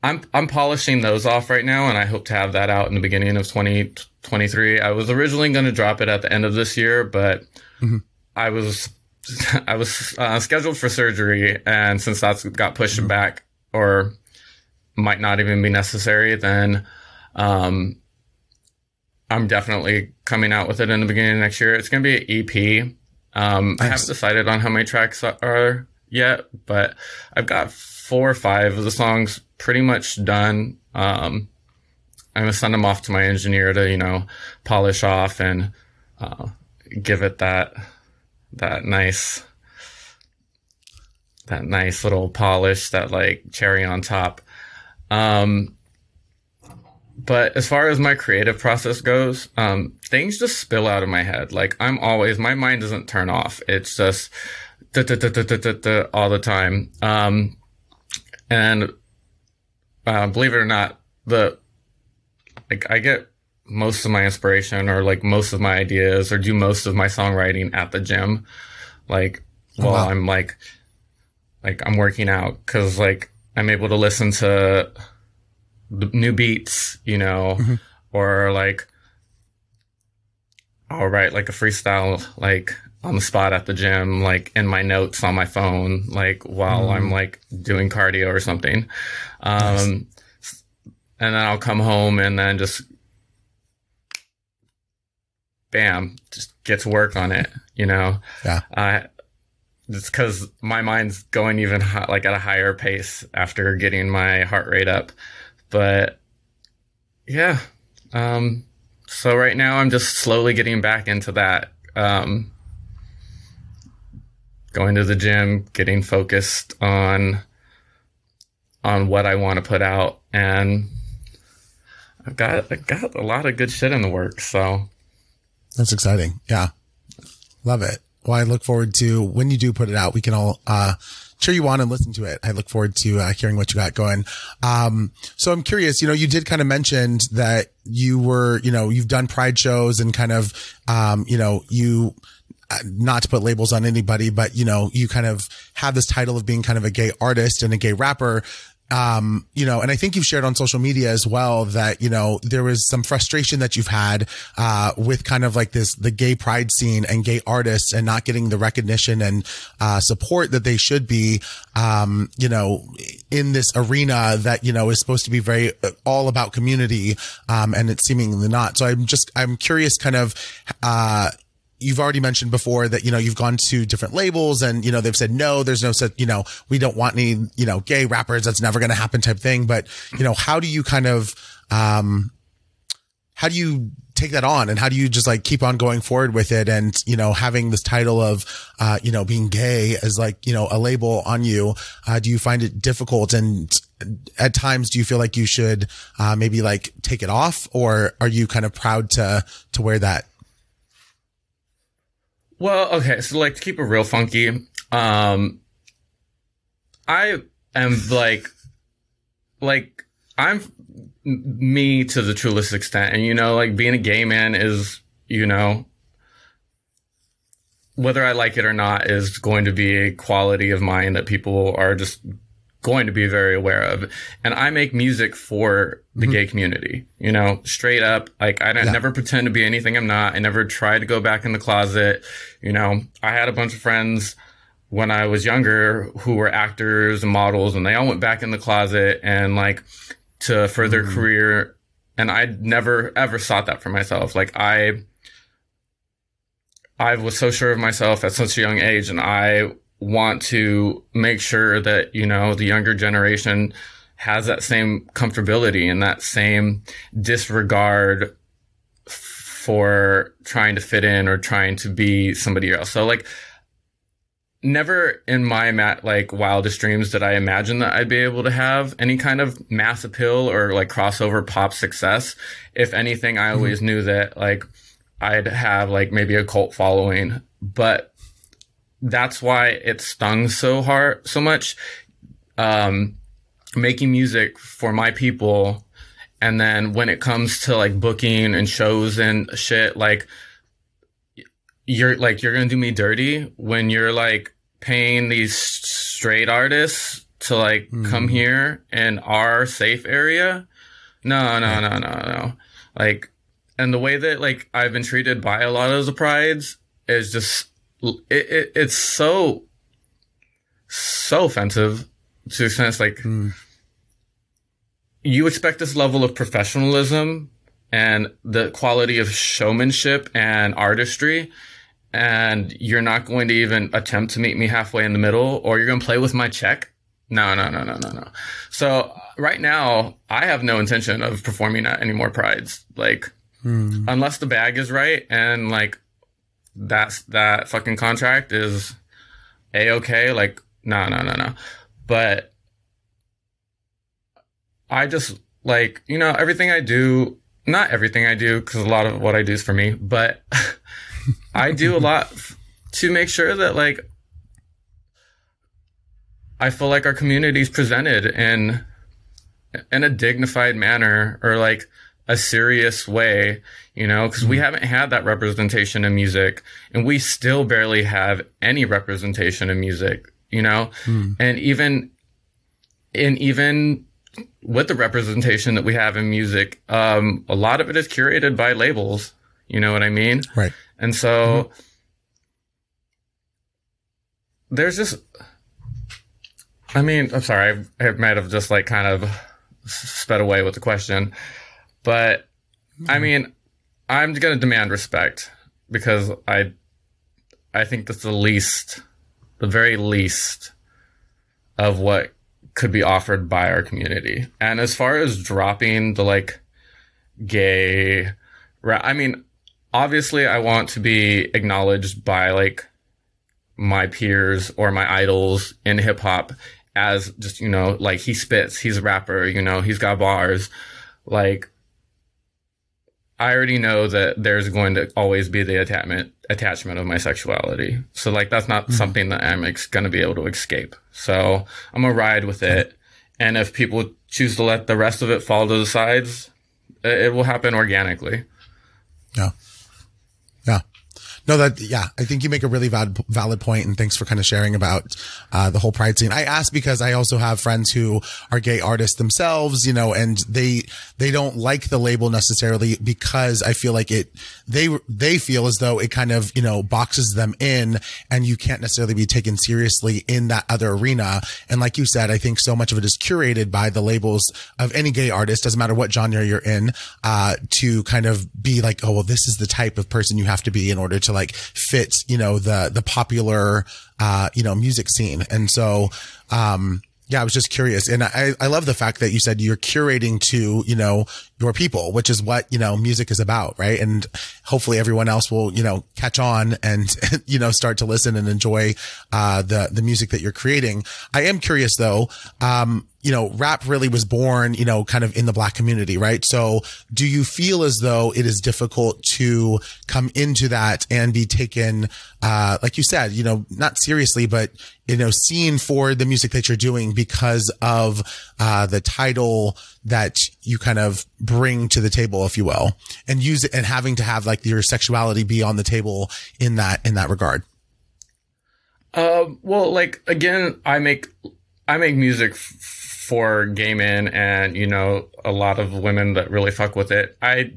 I'm I'm polishing those off right now, and I hope to have that out in the beginning of 2023. I was originally going to drop it at the end of this year, but mm-hmm. I was I was uh, scheduled for surgery, and since that's got pushed mm-hmm. back or might not even be necessary, then um, I'm definitely coming out with it in the beginning of next year. It's going to be an EP. Um, nice. I haven't decided on how many tracks are yet, but I've got four or five of the songs pretty much done. Um, I'm gonna send them off to my engineer to, you know, polish off and uh, give it that that nice that nice little polish, that like cherry on top. Um, but as far as my creative process goes, um, things just spill out of my head. Like I'm always, my mind doesn't turn off. It's just all the time. Um, and uh, believe it or not, the like I get most of my inspiration or like most of my ideas or do most of my songwriting at the gym. Like while wow. I'm like like I'm working out because like I'm able to listen to new beats, you know, mm-hmm. or like I'll write like a freestyle like on the spot at the gym, like in my notes on my phone, like while mm. I'm like doing cardio or something. Um, nice. and then I'll come home and then just bam, just get to work on it, you know? Yeah. Uh, it's because my mind's going even like at a higher pace after getting my heart rate up. But yeah, um, so right now I'm just slowly getting back into that. Um, going to the gym, getting focused on on what I want to put out, and I've got I got a lot of good shit in the works. So that's exciting. Yeah, love it. Well, I look forward to when you do put it out. We can all uh, cheer you on and listen to it. I look forward to uh, hearing what you got going. Um, so I'm curious, you know, you did kind of mention that you were, you know, you've done pride shows and kind of, um, you know, you, uh, not to put labels on anybody, but you know, you kind of have this title of being kind of a gay artist and a gay rapper um, you know, and I think you've shared on social media as well that, you know, there was some frustration that you've had, uh, with kind of like this, the gay pride scene and gay artists and not getting the recognition and, uh, support that they should be, um, you know, in this arena that, you know, is supposed to be very uh, all about community. Um, and it's seemingly not. So I'm just, I'm curious kind of, uh, you've already mentioned before that, you know, you've gone to different labels and, you know, they've said, no, there's no such, you know, we don't want any, you know, gay rappers. That's never going to happen type thing. But, you know, how do you kind of, um, how do you take that on and how do you just like keep on going forward with it and you know having this title of uh you know being gay as like you know a label on you uh do you find it difficult and at times do you feel like you should uh maybe like take it off or are you kind of proud to to wear that well, okay, so like to keep it real funky, um, I am like, like I'm me to the truest extent. And, you know, like being a gay man is, you know, whether I like it or not is going to be a quality of mine that people are just going to be very aware of. And I make music for the mm-hmm. gay community, you know, straight up. Like I yeah. never pretend to be anything I'm not. I never try to go back in the closet. You know, I had a bunch of friends when I was younger who were actors and models and they all went back in the closet and like to further mm. career. And I never ever sought that for myself. Like I, I was so sure of myself at such a young age and I want to make sure that, you know, the younger generation has that same comfortability and that same disregard for trying to fit in or trying to be somebody else. So like, never in my ma- like wildest dreams did I imagine that I'd be able to have any kind of mass appeal or like crossover pop success. If anything, I always mm-hmm. knew that like I'd have like maybe a cult following, but that's why it stung so hard, so much. Um, making music for my people. And then when it comes to like booking and shows and shit, like, you're like, you're going to do me dirty when you're like paying these straight artists to like mm. come here in our safe area. No, no, no, no, no. Like, and the way that like I've been treated by a lot of the prides is just it, it it's so so offensive to the extent it's like mm. you expect this level of professionalism and the quality of showmanship and artistry and you're not going to even attempt to meet me halfway in the middle or you're going to play with my check no no no no no no so right now i have no intention of performing at any more prides like hmm. unless the bag is right and like that's that fucking contract is a okay. Like, no, no, no, no. But I just like, you know, everything I do, not everything I do, because a lot of what I do is for me, but I do a lot to make sure that like I feel like our community is presented in in a dignified manner or like a serious way, you know, because we mm-hmm. haven't had that representation in music and we still barely have any representation in music, you know, mm. and even, and even with the representation that we have in music, um, a lot of it is curated by labels, you know what I mean? Right. And so mm-hmm. there's just, I mean, I'm sorry, I, I might have just like kind of sped away with the question. But. I hmm. mean, I'm going to demand respect because I I think that's the least the very least of what could be offered by our community. And as far as dropping the like gay I mean, obviously I want to be acknowledged by like my peers or my idols in hip hop as just, you know, like he spits, he's a rapper, you know, he's got bars. Like I already know that there's going to always be the attachment attachment of my sexuality. So like that's not mm-hmm. something that I'm ex- going to be able to escape. So I'm gonna ride with it, and if people choose to let the rest of it fall to the sides, it, it will happen organically. Yeah. No, that, yeah, I think you make a really valid, valid point and thanks for kind of sharing about, uh, the whole pride scene. I ask because I also have friends who are gay artists themselves, you know, and they, they don't like the label necessarily because I feel like it, they, they feel as though it kind of, you know, boxes them in and you can't necessarily be taken seriously in that other arena. And like you said, I think so much of it is curated by the labels of any gay artist, doesn't matter what genre you're in, uh, to kind of be like, oh, well, this is the type of person you have to be in order to like fit, you know, the, the popular, uh, you know, music scene. And so, um, yeah, I was just curious. And I, I love the fact that you said you're curating to, you know, your people, which is what, you know, music is about. Right. And hopefully everyone else will, you know, catch on and, you know, start to listen and enjoy, uh, the, the music that you're creating. I am curious though, um, you know, rap really was born, you know, kind of in the black community, right? So do you feel as though it is difficult to come into that and be taken, uh, like you said, you know, not seriously, but, you know, seen for the music that you're doing because of, uh, the title that you kind of bring to the table, if you will, and use it and having to have like your sexuality be on the table in that, in that regard? Uh, well, like again, I make I make music for gay men and, you know, a lot of women that really fuck with it. I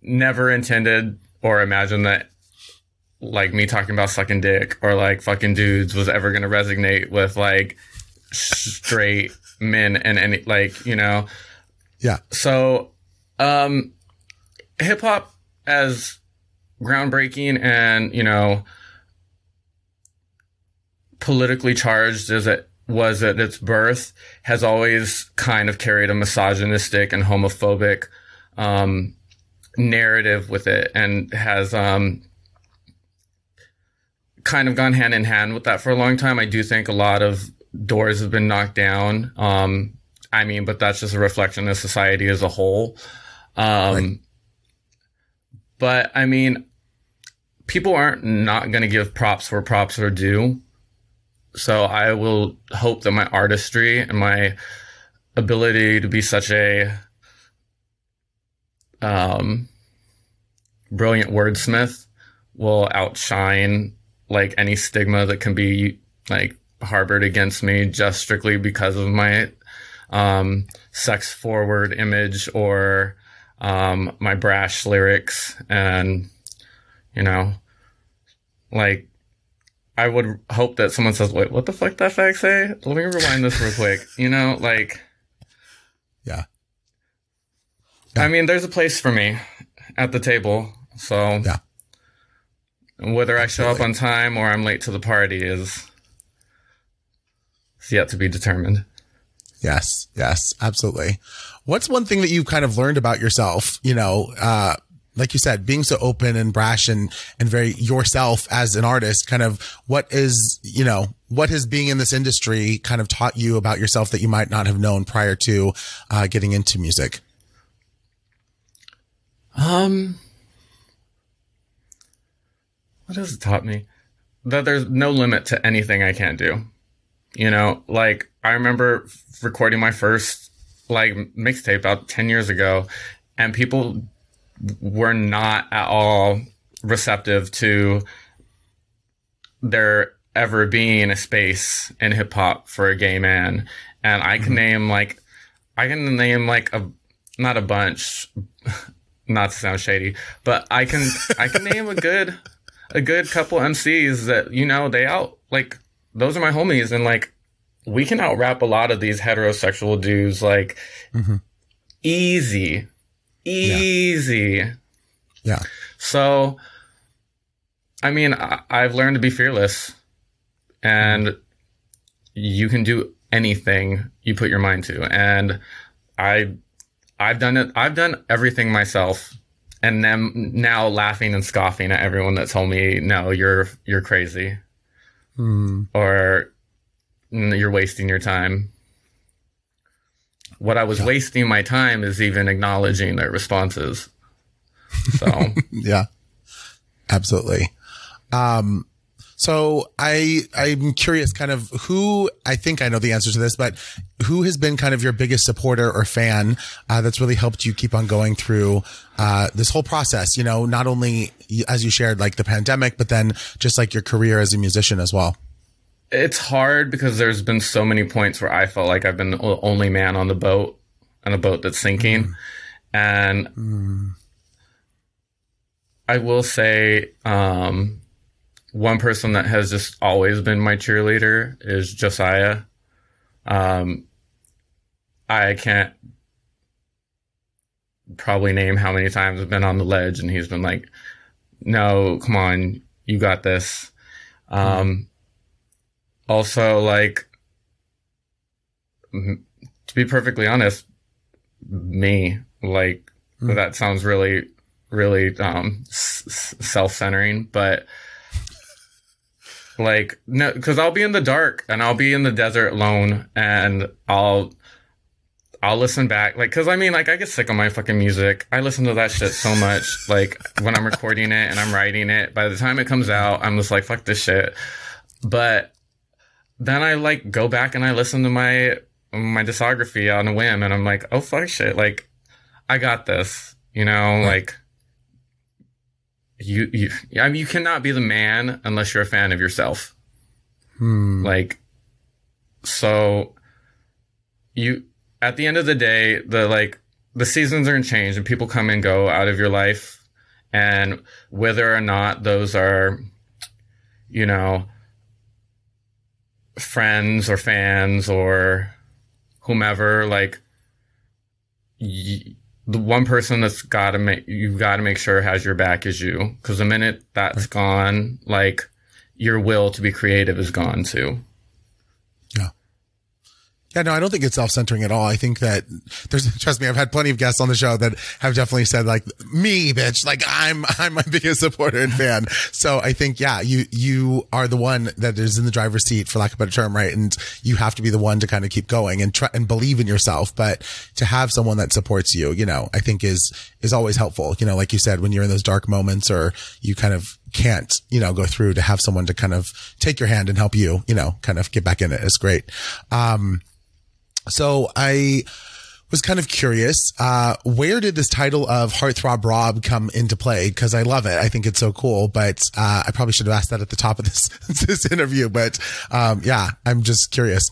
never intended or imagined that like me talking about sucking dick or like fucking dudes was ever going to resonate with like straight men and any like, you know. Yeah. So, um hip hop as groundbreaking and, you know, politically charged as it was at its birth has always kind of carried a misogynistic and homophobic um, narrative with it and has um, kind of gone hand in hand with that for a long time. I do think a lot of doors have been knocked down. Um, I mean, but that's just a reflection of society as a whole. Um, right. But I mean, people aren't not going to give props where props are due. So I will hope that my artistry and my ability to be such a um, brilliant wordsmith will outshine like any stigma that can be like harbored against me just strictly because of my um, sex forward image or um, my brash lyrics and you know like I would hope that someone says, "Wait, what the fuck that fag say?" Let me rewind this real quick. You know, like, yeah. yeah. I mean, there's a place for me at the table. So yeah. Whether I show up on time or I'm late to the party is, is yet to be determined. Yes, yes, absolutely. What's one thing that you've kind of learned about yourself, you know, uh, like you said, being so open and brash and, and very yourself as an artist, kind of what is, you know, what has being in this industry kind of taught you about yourself that you might not have known prior to uh, getting into music? Um, what has it taught me? That there's no limit to anything I can't do. You know, like I remember recording my first like mixtape about 10 years ago and people were not at all receptive to there ever being a space in hip hop for a gay man. And I can mm-hmm. name like, I can name like a, not a bunch, not to sound shady, but I can, I can name a good, a good couple MCs that, you know, they out, like, those are my homies. And like, we can out rap a lot of these heterosexual dudes, like, mm-hmm. easy easy. Yeah. yeah. So, I mean, I, I've learned to be fearless, and you can do anything you put your mind to. And I, I've done it. I've done everything myself, and then now laughing and scoffing at everyone that told me, "No, you're you're crazy," mm. or "You're wasting your time." What I was yeah. wasting my time is even acknowledging their responses. So yeah, absolutely. Um, so I I'm curious, kind of who I think I know the answer to this, but who has been kind of your biggest supporter or fan uh, that's really helped you keep on going through uh, this whole process? You know, not only as you shared like the pandemic, but then just like your career as a musician as well it's hard because there's been so many points where I felt like I've been the only man on the boat, on a boat that's sinking. Mm. And mm. I will say, um, one person that has just always been my cheerleader is Josiah. Um, I can't probably name how many times I've been on the ledge and he's been like, no, come on, you got this. Um, mm also like to be perfectly honest me like mm. that sounds really really um s- self-centering but like no because i'll be in the dark and i'll be in the desert alone and i'll I'll listen back, like, cause I mean, like, I get sick of my fucking music. I listen to that shit so much, like, when I'm recording it and I'm writing it. By the time it comes out, I'm just like, fuck this shit. But then I like go back and I listen to my my discography on a whim, and I'm like, oh fuck shit, like, I got this, you know, like. You, you, I mean, you cannot be the man unless you're a fan of yourself. Hmm. Like, so you, at the end of the day, the like, the seasons are in change and people come and go out of your life. And whether or not those are, you know, friends or fans or whomever, like, y- the one person that's got to make, you've got to make sure has your back is you. Cause the minute that's gone, like, your will to be creative is gone too. Yeah, no, I don't think it's self-centering at all. I think that there's, trust me, I've had plenty of guests on the show that have definitely said like, me, bitch, like I'm, I'm my biggest supporter and fan. So I think, yeah, you, you are the one that is in the driver's seat for lack of a better term, right? And you have to be the one to kind of keep going and try and believe in yourself. But to have someone that supports you, you know, I think is, is always helpful. You know, like you said, when you're in those dark moments or you kind of can't, you know, go through to have someone to kind of take your hand and help you, you know, kind of get back in it is great. Um, so I was kind of curious, uh, where did this title of Heartthrob Rob come into play? Cause I love it. I think it's so cool, but, uh, I probably should have asked that at the top of this, this interview, but, um, yeah, I'm just curious.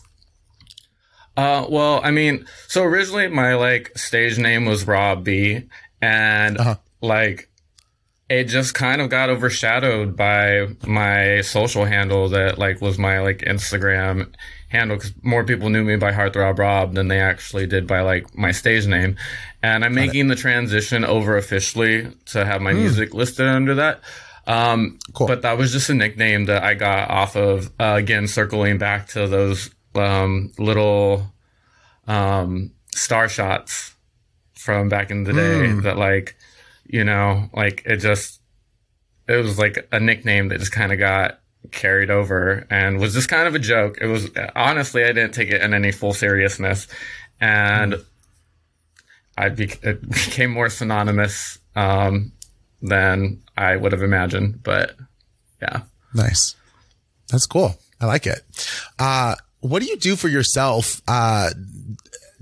Uh, well, I mean, so originally my like stage name was Rob B, and Uh-huh. like it just kind of got overshadowed by my social handle that like was my like Instagram handle because more people knew me by Heartthrob Rob than they actually did by like my stage name, and I'm making the transition over officially to have my music listed under that. Um, Cool. but that was just a nickname that I got off of uh, again circling back to those um, little um, star shots from back in the day that like you know like it just it was like a nickname that just kind of got carried over and was just kind of a joke it was honestly i didn't take it in any full seriousness and i be- it became more synonymous um, than i would have imagined but yeah Nice. That's cool. I like it. Uh, what do you do for yourself, uh,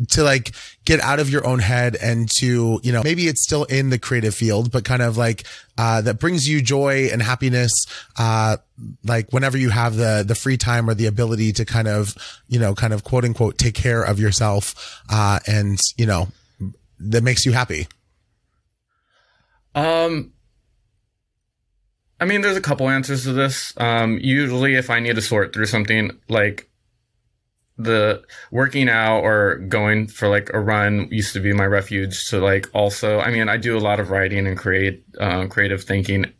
to like get out of your own head and to, you know, maybe it's still in the creative field, but kind of like, uh, that brings you joy and happiness, uh, like whenever you have the, the free time or the ability to kind of, you know, kind of quote unquote, take care of yourself, uh, and, you know, that makes you happy. Um, I mean, there's a couple answers to this. Um, usually, if I need to sort through something like the working out or going for like a run used to be my refuge. So like also, I mean, I do a lot of writing and create um, creative thinking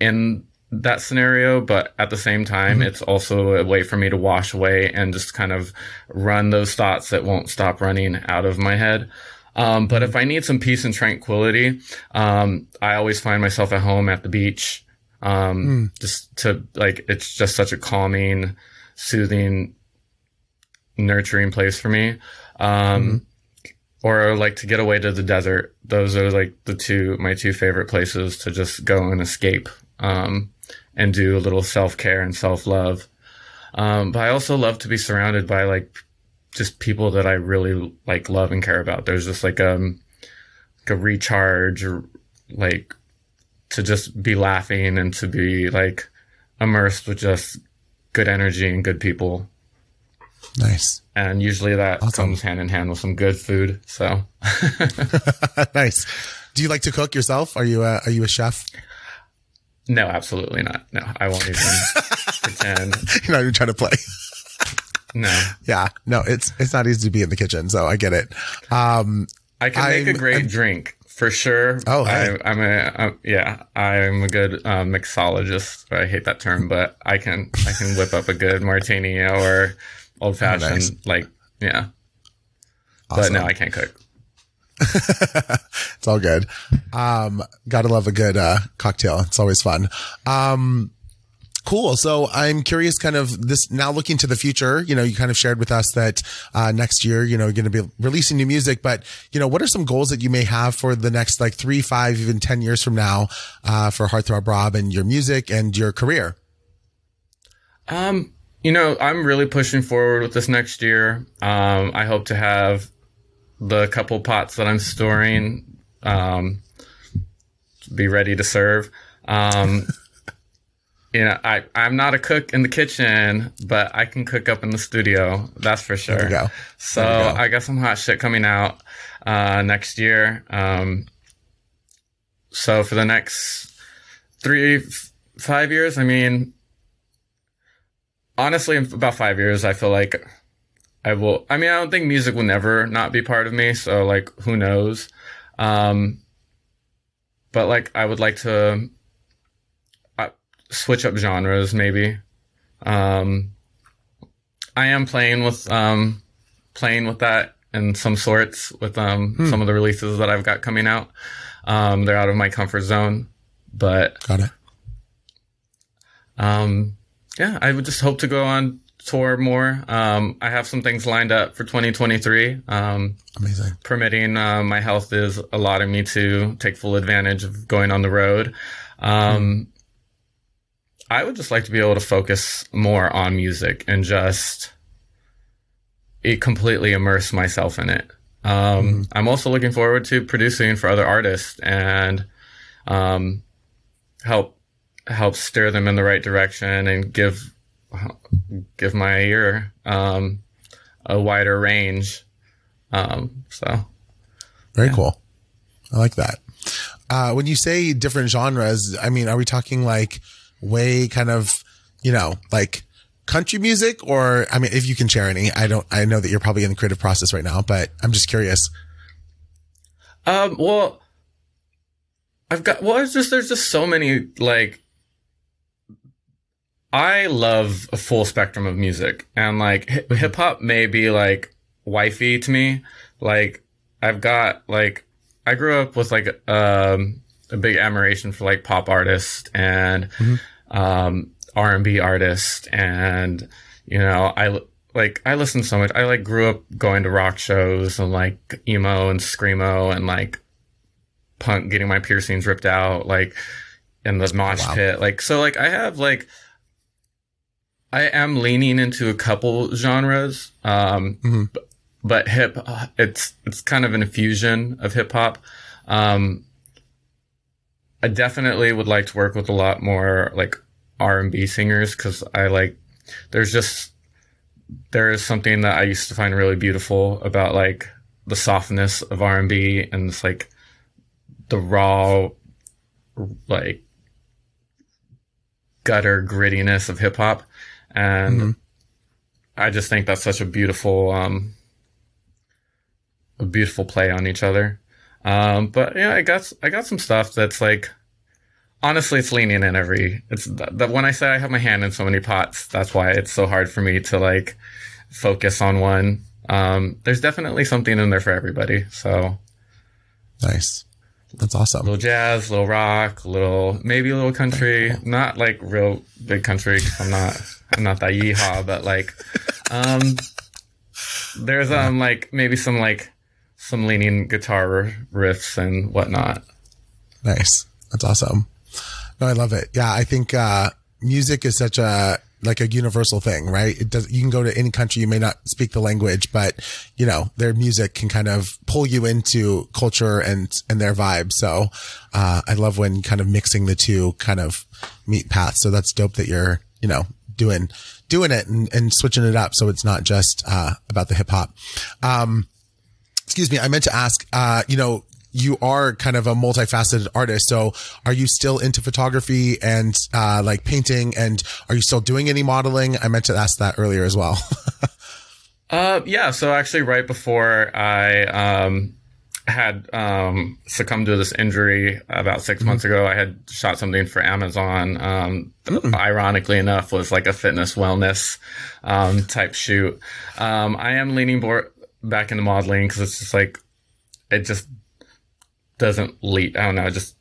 in that scenario, but at the same time, it's also a way for me to wash away and just kind of run those thoughts that won't stop running out of my head. Um, but if I need some peace and tranquility, um, I always find myself at home at the beach. Um, just to like, it's just such a calming, soothing, nurturing place for me. Um, or like to get away to the desert. Those are like the two, my two favorite places to just go and escape, um, and do a little self care and self love. Um, but I also love to be surrounded by like just people that I really like love and care about. There's just like um like a recharge or like to just be laughing and to be like immersed with just good energy and good people. Nice. And usually that Awesome. comes hand in hand with some good food. So nice. Do you like to cook yourself? Are you a, are you a chef? no, absolutely not. No, I won't even pretend. You're not even trying to play. No. Yeah. No, it's, it's not easy to be in the kitchen. So I get it. Um, I can make a I'm- great I'm- drink for sure. Oh, hey. I, I'm a I'm, yeah. I'm a good uh, mixologist. I hate that term, but I can I can whip up a good martini or old fashioned. Nice. Like yeah, but Awesome. no, I can't cook. it's all good. Um, gotta love a good, uh, cocktail. It's always fun. Um, Cool. So I'm curious, kind of this now looking to the future. You know, you kind of shared with us that uh, next year, you know, you're going to be releasing new music. But you know, what are some goals that you may have for the next like three, five, even ten years from now uh, for Heartthrob Rob and your music and your career? Um, you know, I'm really pushing forward with this next year. Um, I hope to have the couple pots that I'm storing um, be ready to serve. Um, you know, I, I'm not a cook in the kitchen, but I can cook up in the studio. That's for sure. There you go. So. I got some hot shit coming out uh, next year. Um, so for the next three, f- five years, I mean, honestly, in about five years, I feel like I will. I mean, I don't think music will never not be part of me. So like, who knows? Um, but like, I would like to uh, switch up genres, maybe. Um, I am playing with um, playing with that in some sorts with um, some of the releases that I've got coming out. Um, they're out of my comfort zone, but Got it. um, yeah, I would just hope to go on tour more. Um, I have some things lined up for 2023. Um, Amazing. permitting uh, my health is allowing me to take full advantage of going on the road. Um, I would just like to be able to focus more on music and just it completely immerse myself in it. Um, I'm also looking forward to producing for other artists and um, help help steer them in the right direction and give give my ear um, a wider range. Um, so Very cool. I like that. Uh, when you say different genres, I mean, are we talking like way kind of, you know, like country music or, I mean, if you can share any, I don't, I know that you're probably in the creative process right now, but I'm just curious. Um, well, I've got, well, it's just, there's just so many, like, I love a full spectrum of music and like hip hop may be like wifey to me. Like, I've got, like, I grew up with like, um, a big admiration for like pop artists and, um, R&B artists and, you know, I, like I listened so much. I like grew up going to rock shows and like emo and screamo and like punk getting my piercings ripped out like in the mosh Wow. pit. Like so like I have like I am leaning into a couple genres. Um Mhm. b- but hip it's it's kind of an infusion of hip hop. Um I definitely would like to work with a lot more like R&B singers cuz I like there's just there is something that I used to find really beautiful about like the softness of R and B and it's like the raw, like gutter grittiness of hip hop, and Mhm. I just think that's such a beautiful, um, a beautiful play on each other. Um, but yeah, I got I got some stuff that's like honestly, it's leaning in every. It's that when I say I have my hand in so many pots, that's why it's so hard for me to like focus on one. Um, there's definitely something in there for everybody. So Nice. That's a awesome. little jazz, a little rock, a little maybe a little country. Not like real big country. I'm not. Not that yeehaw, but like, um, there's um like maybe some like some leaning guitar riffs and whatnot. Nice. That's awesome. No, I love it. Yeah. I think, uh, music is such a, like a universal thing, right? It does, you can go to any country, you may not speak the language, but you know, their music can kind of pull you into culture and, and their vibe. So, uh, I love when kind of mixing the two kind of meet paths. So that's dope that you're, you know, doing, doing it and, and switching it up. So it's not just, uh, about the hip hop. Um, excuse me, I meant to ask, uh, you know, you are kind of a multifaceted artist. So are you still into photography and, uh, like painting and are you still doing any modeling? I meant to ask that earlier as well. Uh, yeah. So actually, right before I um, had um, succumbed to this injury about 6 months ago, I had shot something for Amazon. Um, Ironically enough, was like a fitness wellness um, type shoot. Um, I am leaning more back into modeling because it's just like it just doesn't lead. I don't know. It just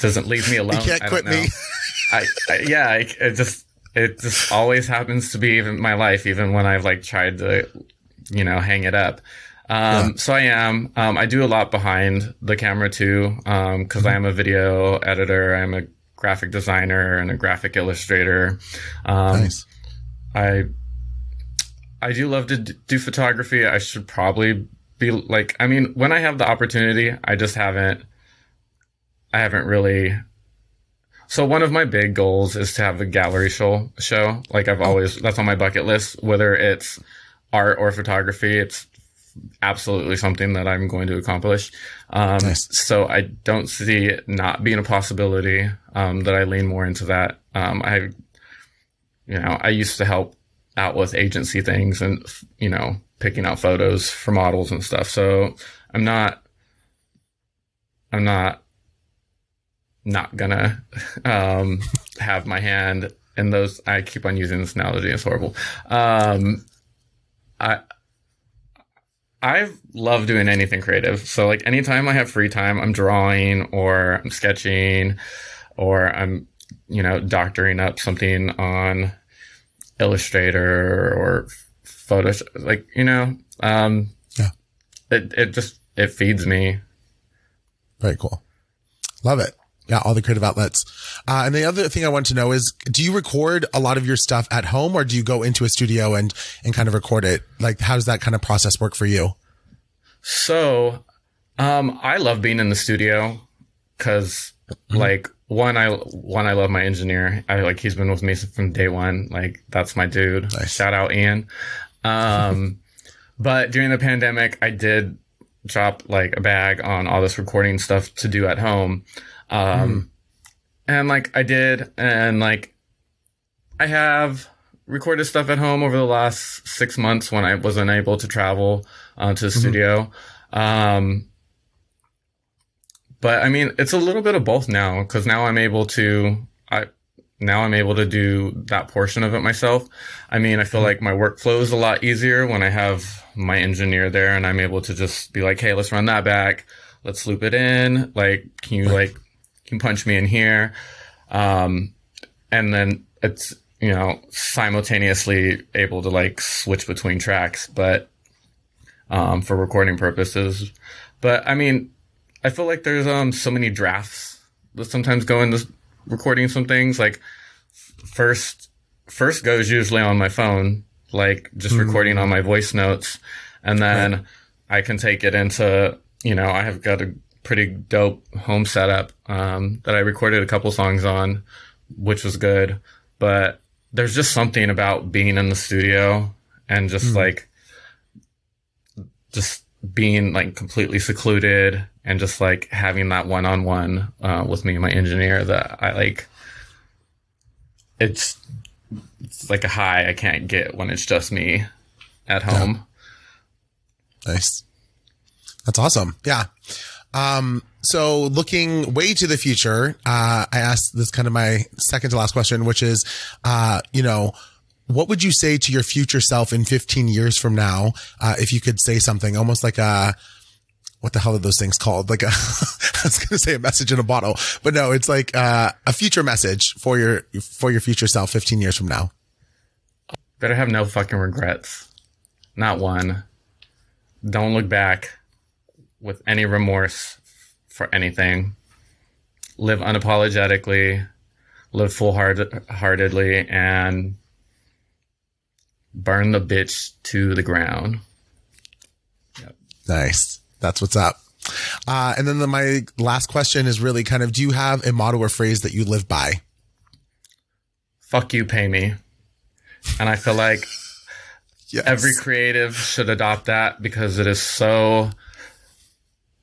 doesn't leave me alone. can't I quit me. I, I yeah, I, it just it just always happens to be even my life, even when I've like tried to, you know, hang it up. Um, yeah. so I am, um, I do a lot behind the camera too. Um, cause mm-hmm. I am a video editor. I'm a graphic designer and a graphic illustrator. Um, nice. I, I do love to do photography. I should probably be like, I mean, when I have the opportunity, I just haven't, I haven't really so one of my big goals is to have a gallery show show. Like I've always that's on my bucket list, whether it's art or photography, it's absolutely something that I'm going to accomplish. Um, nice. so I don't see it not being a possibility, um, that I lean more into that. Um, I, you know, I used to help out with agency things and, you know, picking out photos for models and stuff. So I'm not, I'm not not gonna um, have my hand in those. I keep on using this analogy; it's horrible. Um, I I love doing anything creative. So like anytime I have free time, I'm drawing or I'm sketching or I'm you know doctoring up something on Illustrator or Photoshop. Like you know, um, yeah, it it just it feeds me. Very cool. Love it. Yeah, all the creative outlets. Uh, and the other thing I want to know is, do you record a lot of your stuff at home or do you go into a studio and, and kind of record it? Like, how does that kind of process work for you? So, um, I love being in the studio because mm-hmm. like one, I, one, I love my engineer. I like, he's been with me from day one. Like, that's my dude. Nice. Shout out Ian. Um, but during the pandemic, I did drop like a bag on all this recording stuff to do at home. Um, mm. and like I did, and like I have recorded stuff at home over the last six months when I was unable to travel uh, to the mm-hmm. studio. Um, but I mean, it's a little bit of both now because now I'm able to, I, now I'm able to do that portion of it myself. I mean, I feel mm-hmm. like my workflow is a lot easier when I have my engineer there and I'm able to just be like, Hey, let's run that back. Let's loop it in. Like, can you like can punch me in here. Um, and then it's, you know, simultaneously able to like switch between tracks, but, um, for recording purposes. But I mean, I feel like there's, um, so many drafts that sometimes go into recording some things. Like first, first goes usually on my phone, like just mm-hmm. recording on my voice notes. And then right. I can take it into, you know, I have got a pretty dope home setup um, that I recorded a couple songs on, which was good. But there's just something about being in the studio and just mm. like just being like completely secluded and just like having that one on one with me and my engineer that I like. It's it's like a high I can't get when it's just me at home. Yeah. Nice. That's awesome. Yeah. Um, so looking way to the future, uh, I asked this kind of my second to last question, which is, uh, you know, what would you say to your future self in 15 years from now? Uh, if you could say something almost like a, what the hell are those things called? Like a, I was going to say a message in a bottle, but no, it's like, uh, a future message for your, for your future self 15 years from now. Better have no fucking regrets. Not one. Don't look back with any remorse for anything. Live unapologetically, live full heartedly, and burn the bitch to the ground. Yep. Nice. That's what's up. Uh, and then the, my last question is really kind of, do you have a motto or phrase that you live by? Fuck you, pay me. And I feel like yes. every creative should adopt that because it is so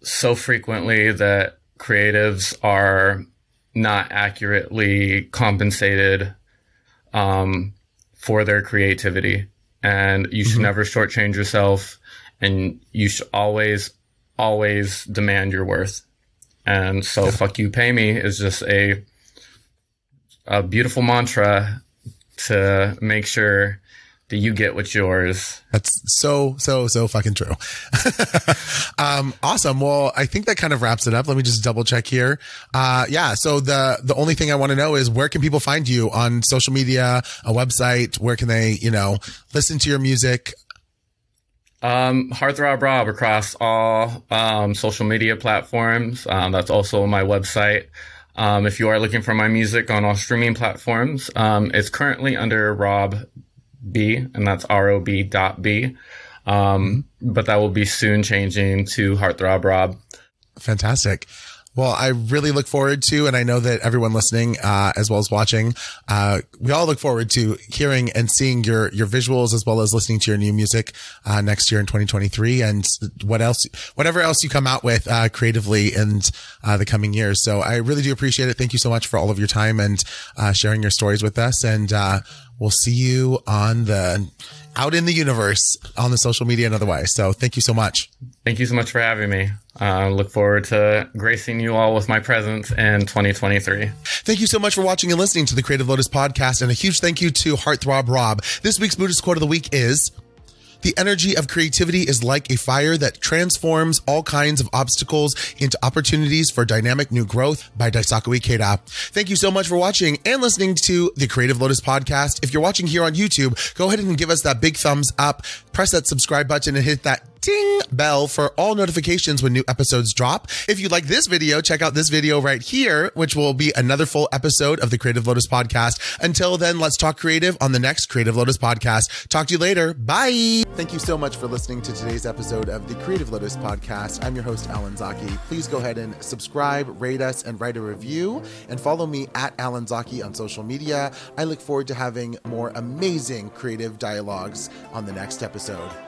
so frequently that creatives are not accurately compensated um, for their creativity. And you should mm-hmm. never shortchange yourself and you should always, always demand your worth. And so yeah. fuck you, pay me is just a, a beautiful mantra to make sure do you get what's yours? That's so, so, so fucking true. um, awesome. Well, I think that kind of wraps it up. Let me just double check here. Uh, yeah. So the, the only thing I want to know is where can people find you on social media, a website? Where can they, you know, listen to your music? Um, Heartthrob Rob across all um, social media platforms. Um, that's also my website. Um, if you are looking for my music on all streaming platforms, um, it's currently under Rob B, and that's R O B dot B. Um, but that will be soon changing to Heartthrob Rob. Fantastic. Well, I really look forward to, and I know that everyone listening, uh, as well as watching, uh, we all look forward to hearing and seeing your, your visuals as well as listening to your new music, uh, next year in 2023 and what else, whatever else you come out with, uh, creatively in, uh, the coming years. So I really do appreciate it. Thank you so much for all of your time and, uh, sharing your stories with us. And, uh we'll see you on the, out in the universe on the social media and otherwise. So thank you so much. Thank you so much for having me. I uh, look forward to gracing you all with my presence in 2023. Thank you so much for watching and listening to the Creative Lotus podcast. And a huge thank you to Heartthrob Rob. This week's Buddhist quote of the week is the energy of creativity is like a fire that transforms all kinds of obstacles into opportunities for dynamic new growth by Daisaku Ikeda. Thank you so much for watching and listening to the Creative Lotus podcast. If you're watching here on YouTube, go ahead and give us that big thumbs up, press that subscribe button and hit that ding bell for all notifications when new episodes drop. If you like this video, check out this video right here, which will be another full episode of the Creative Lotus podcast. Until then, let's talk creative on the next Creative Lotus podcast. Talk to you later. Bye. Thank you so much for listening to today's episode of the Creative Lotus podcast. I'm your host, Allen Zaki. Please go ahead and subscribe, rate us, and write a review, and follow me at Allen Zaki on social media. I look forward to having more amazing creative dialogues on the next episode.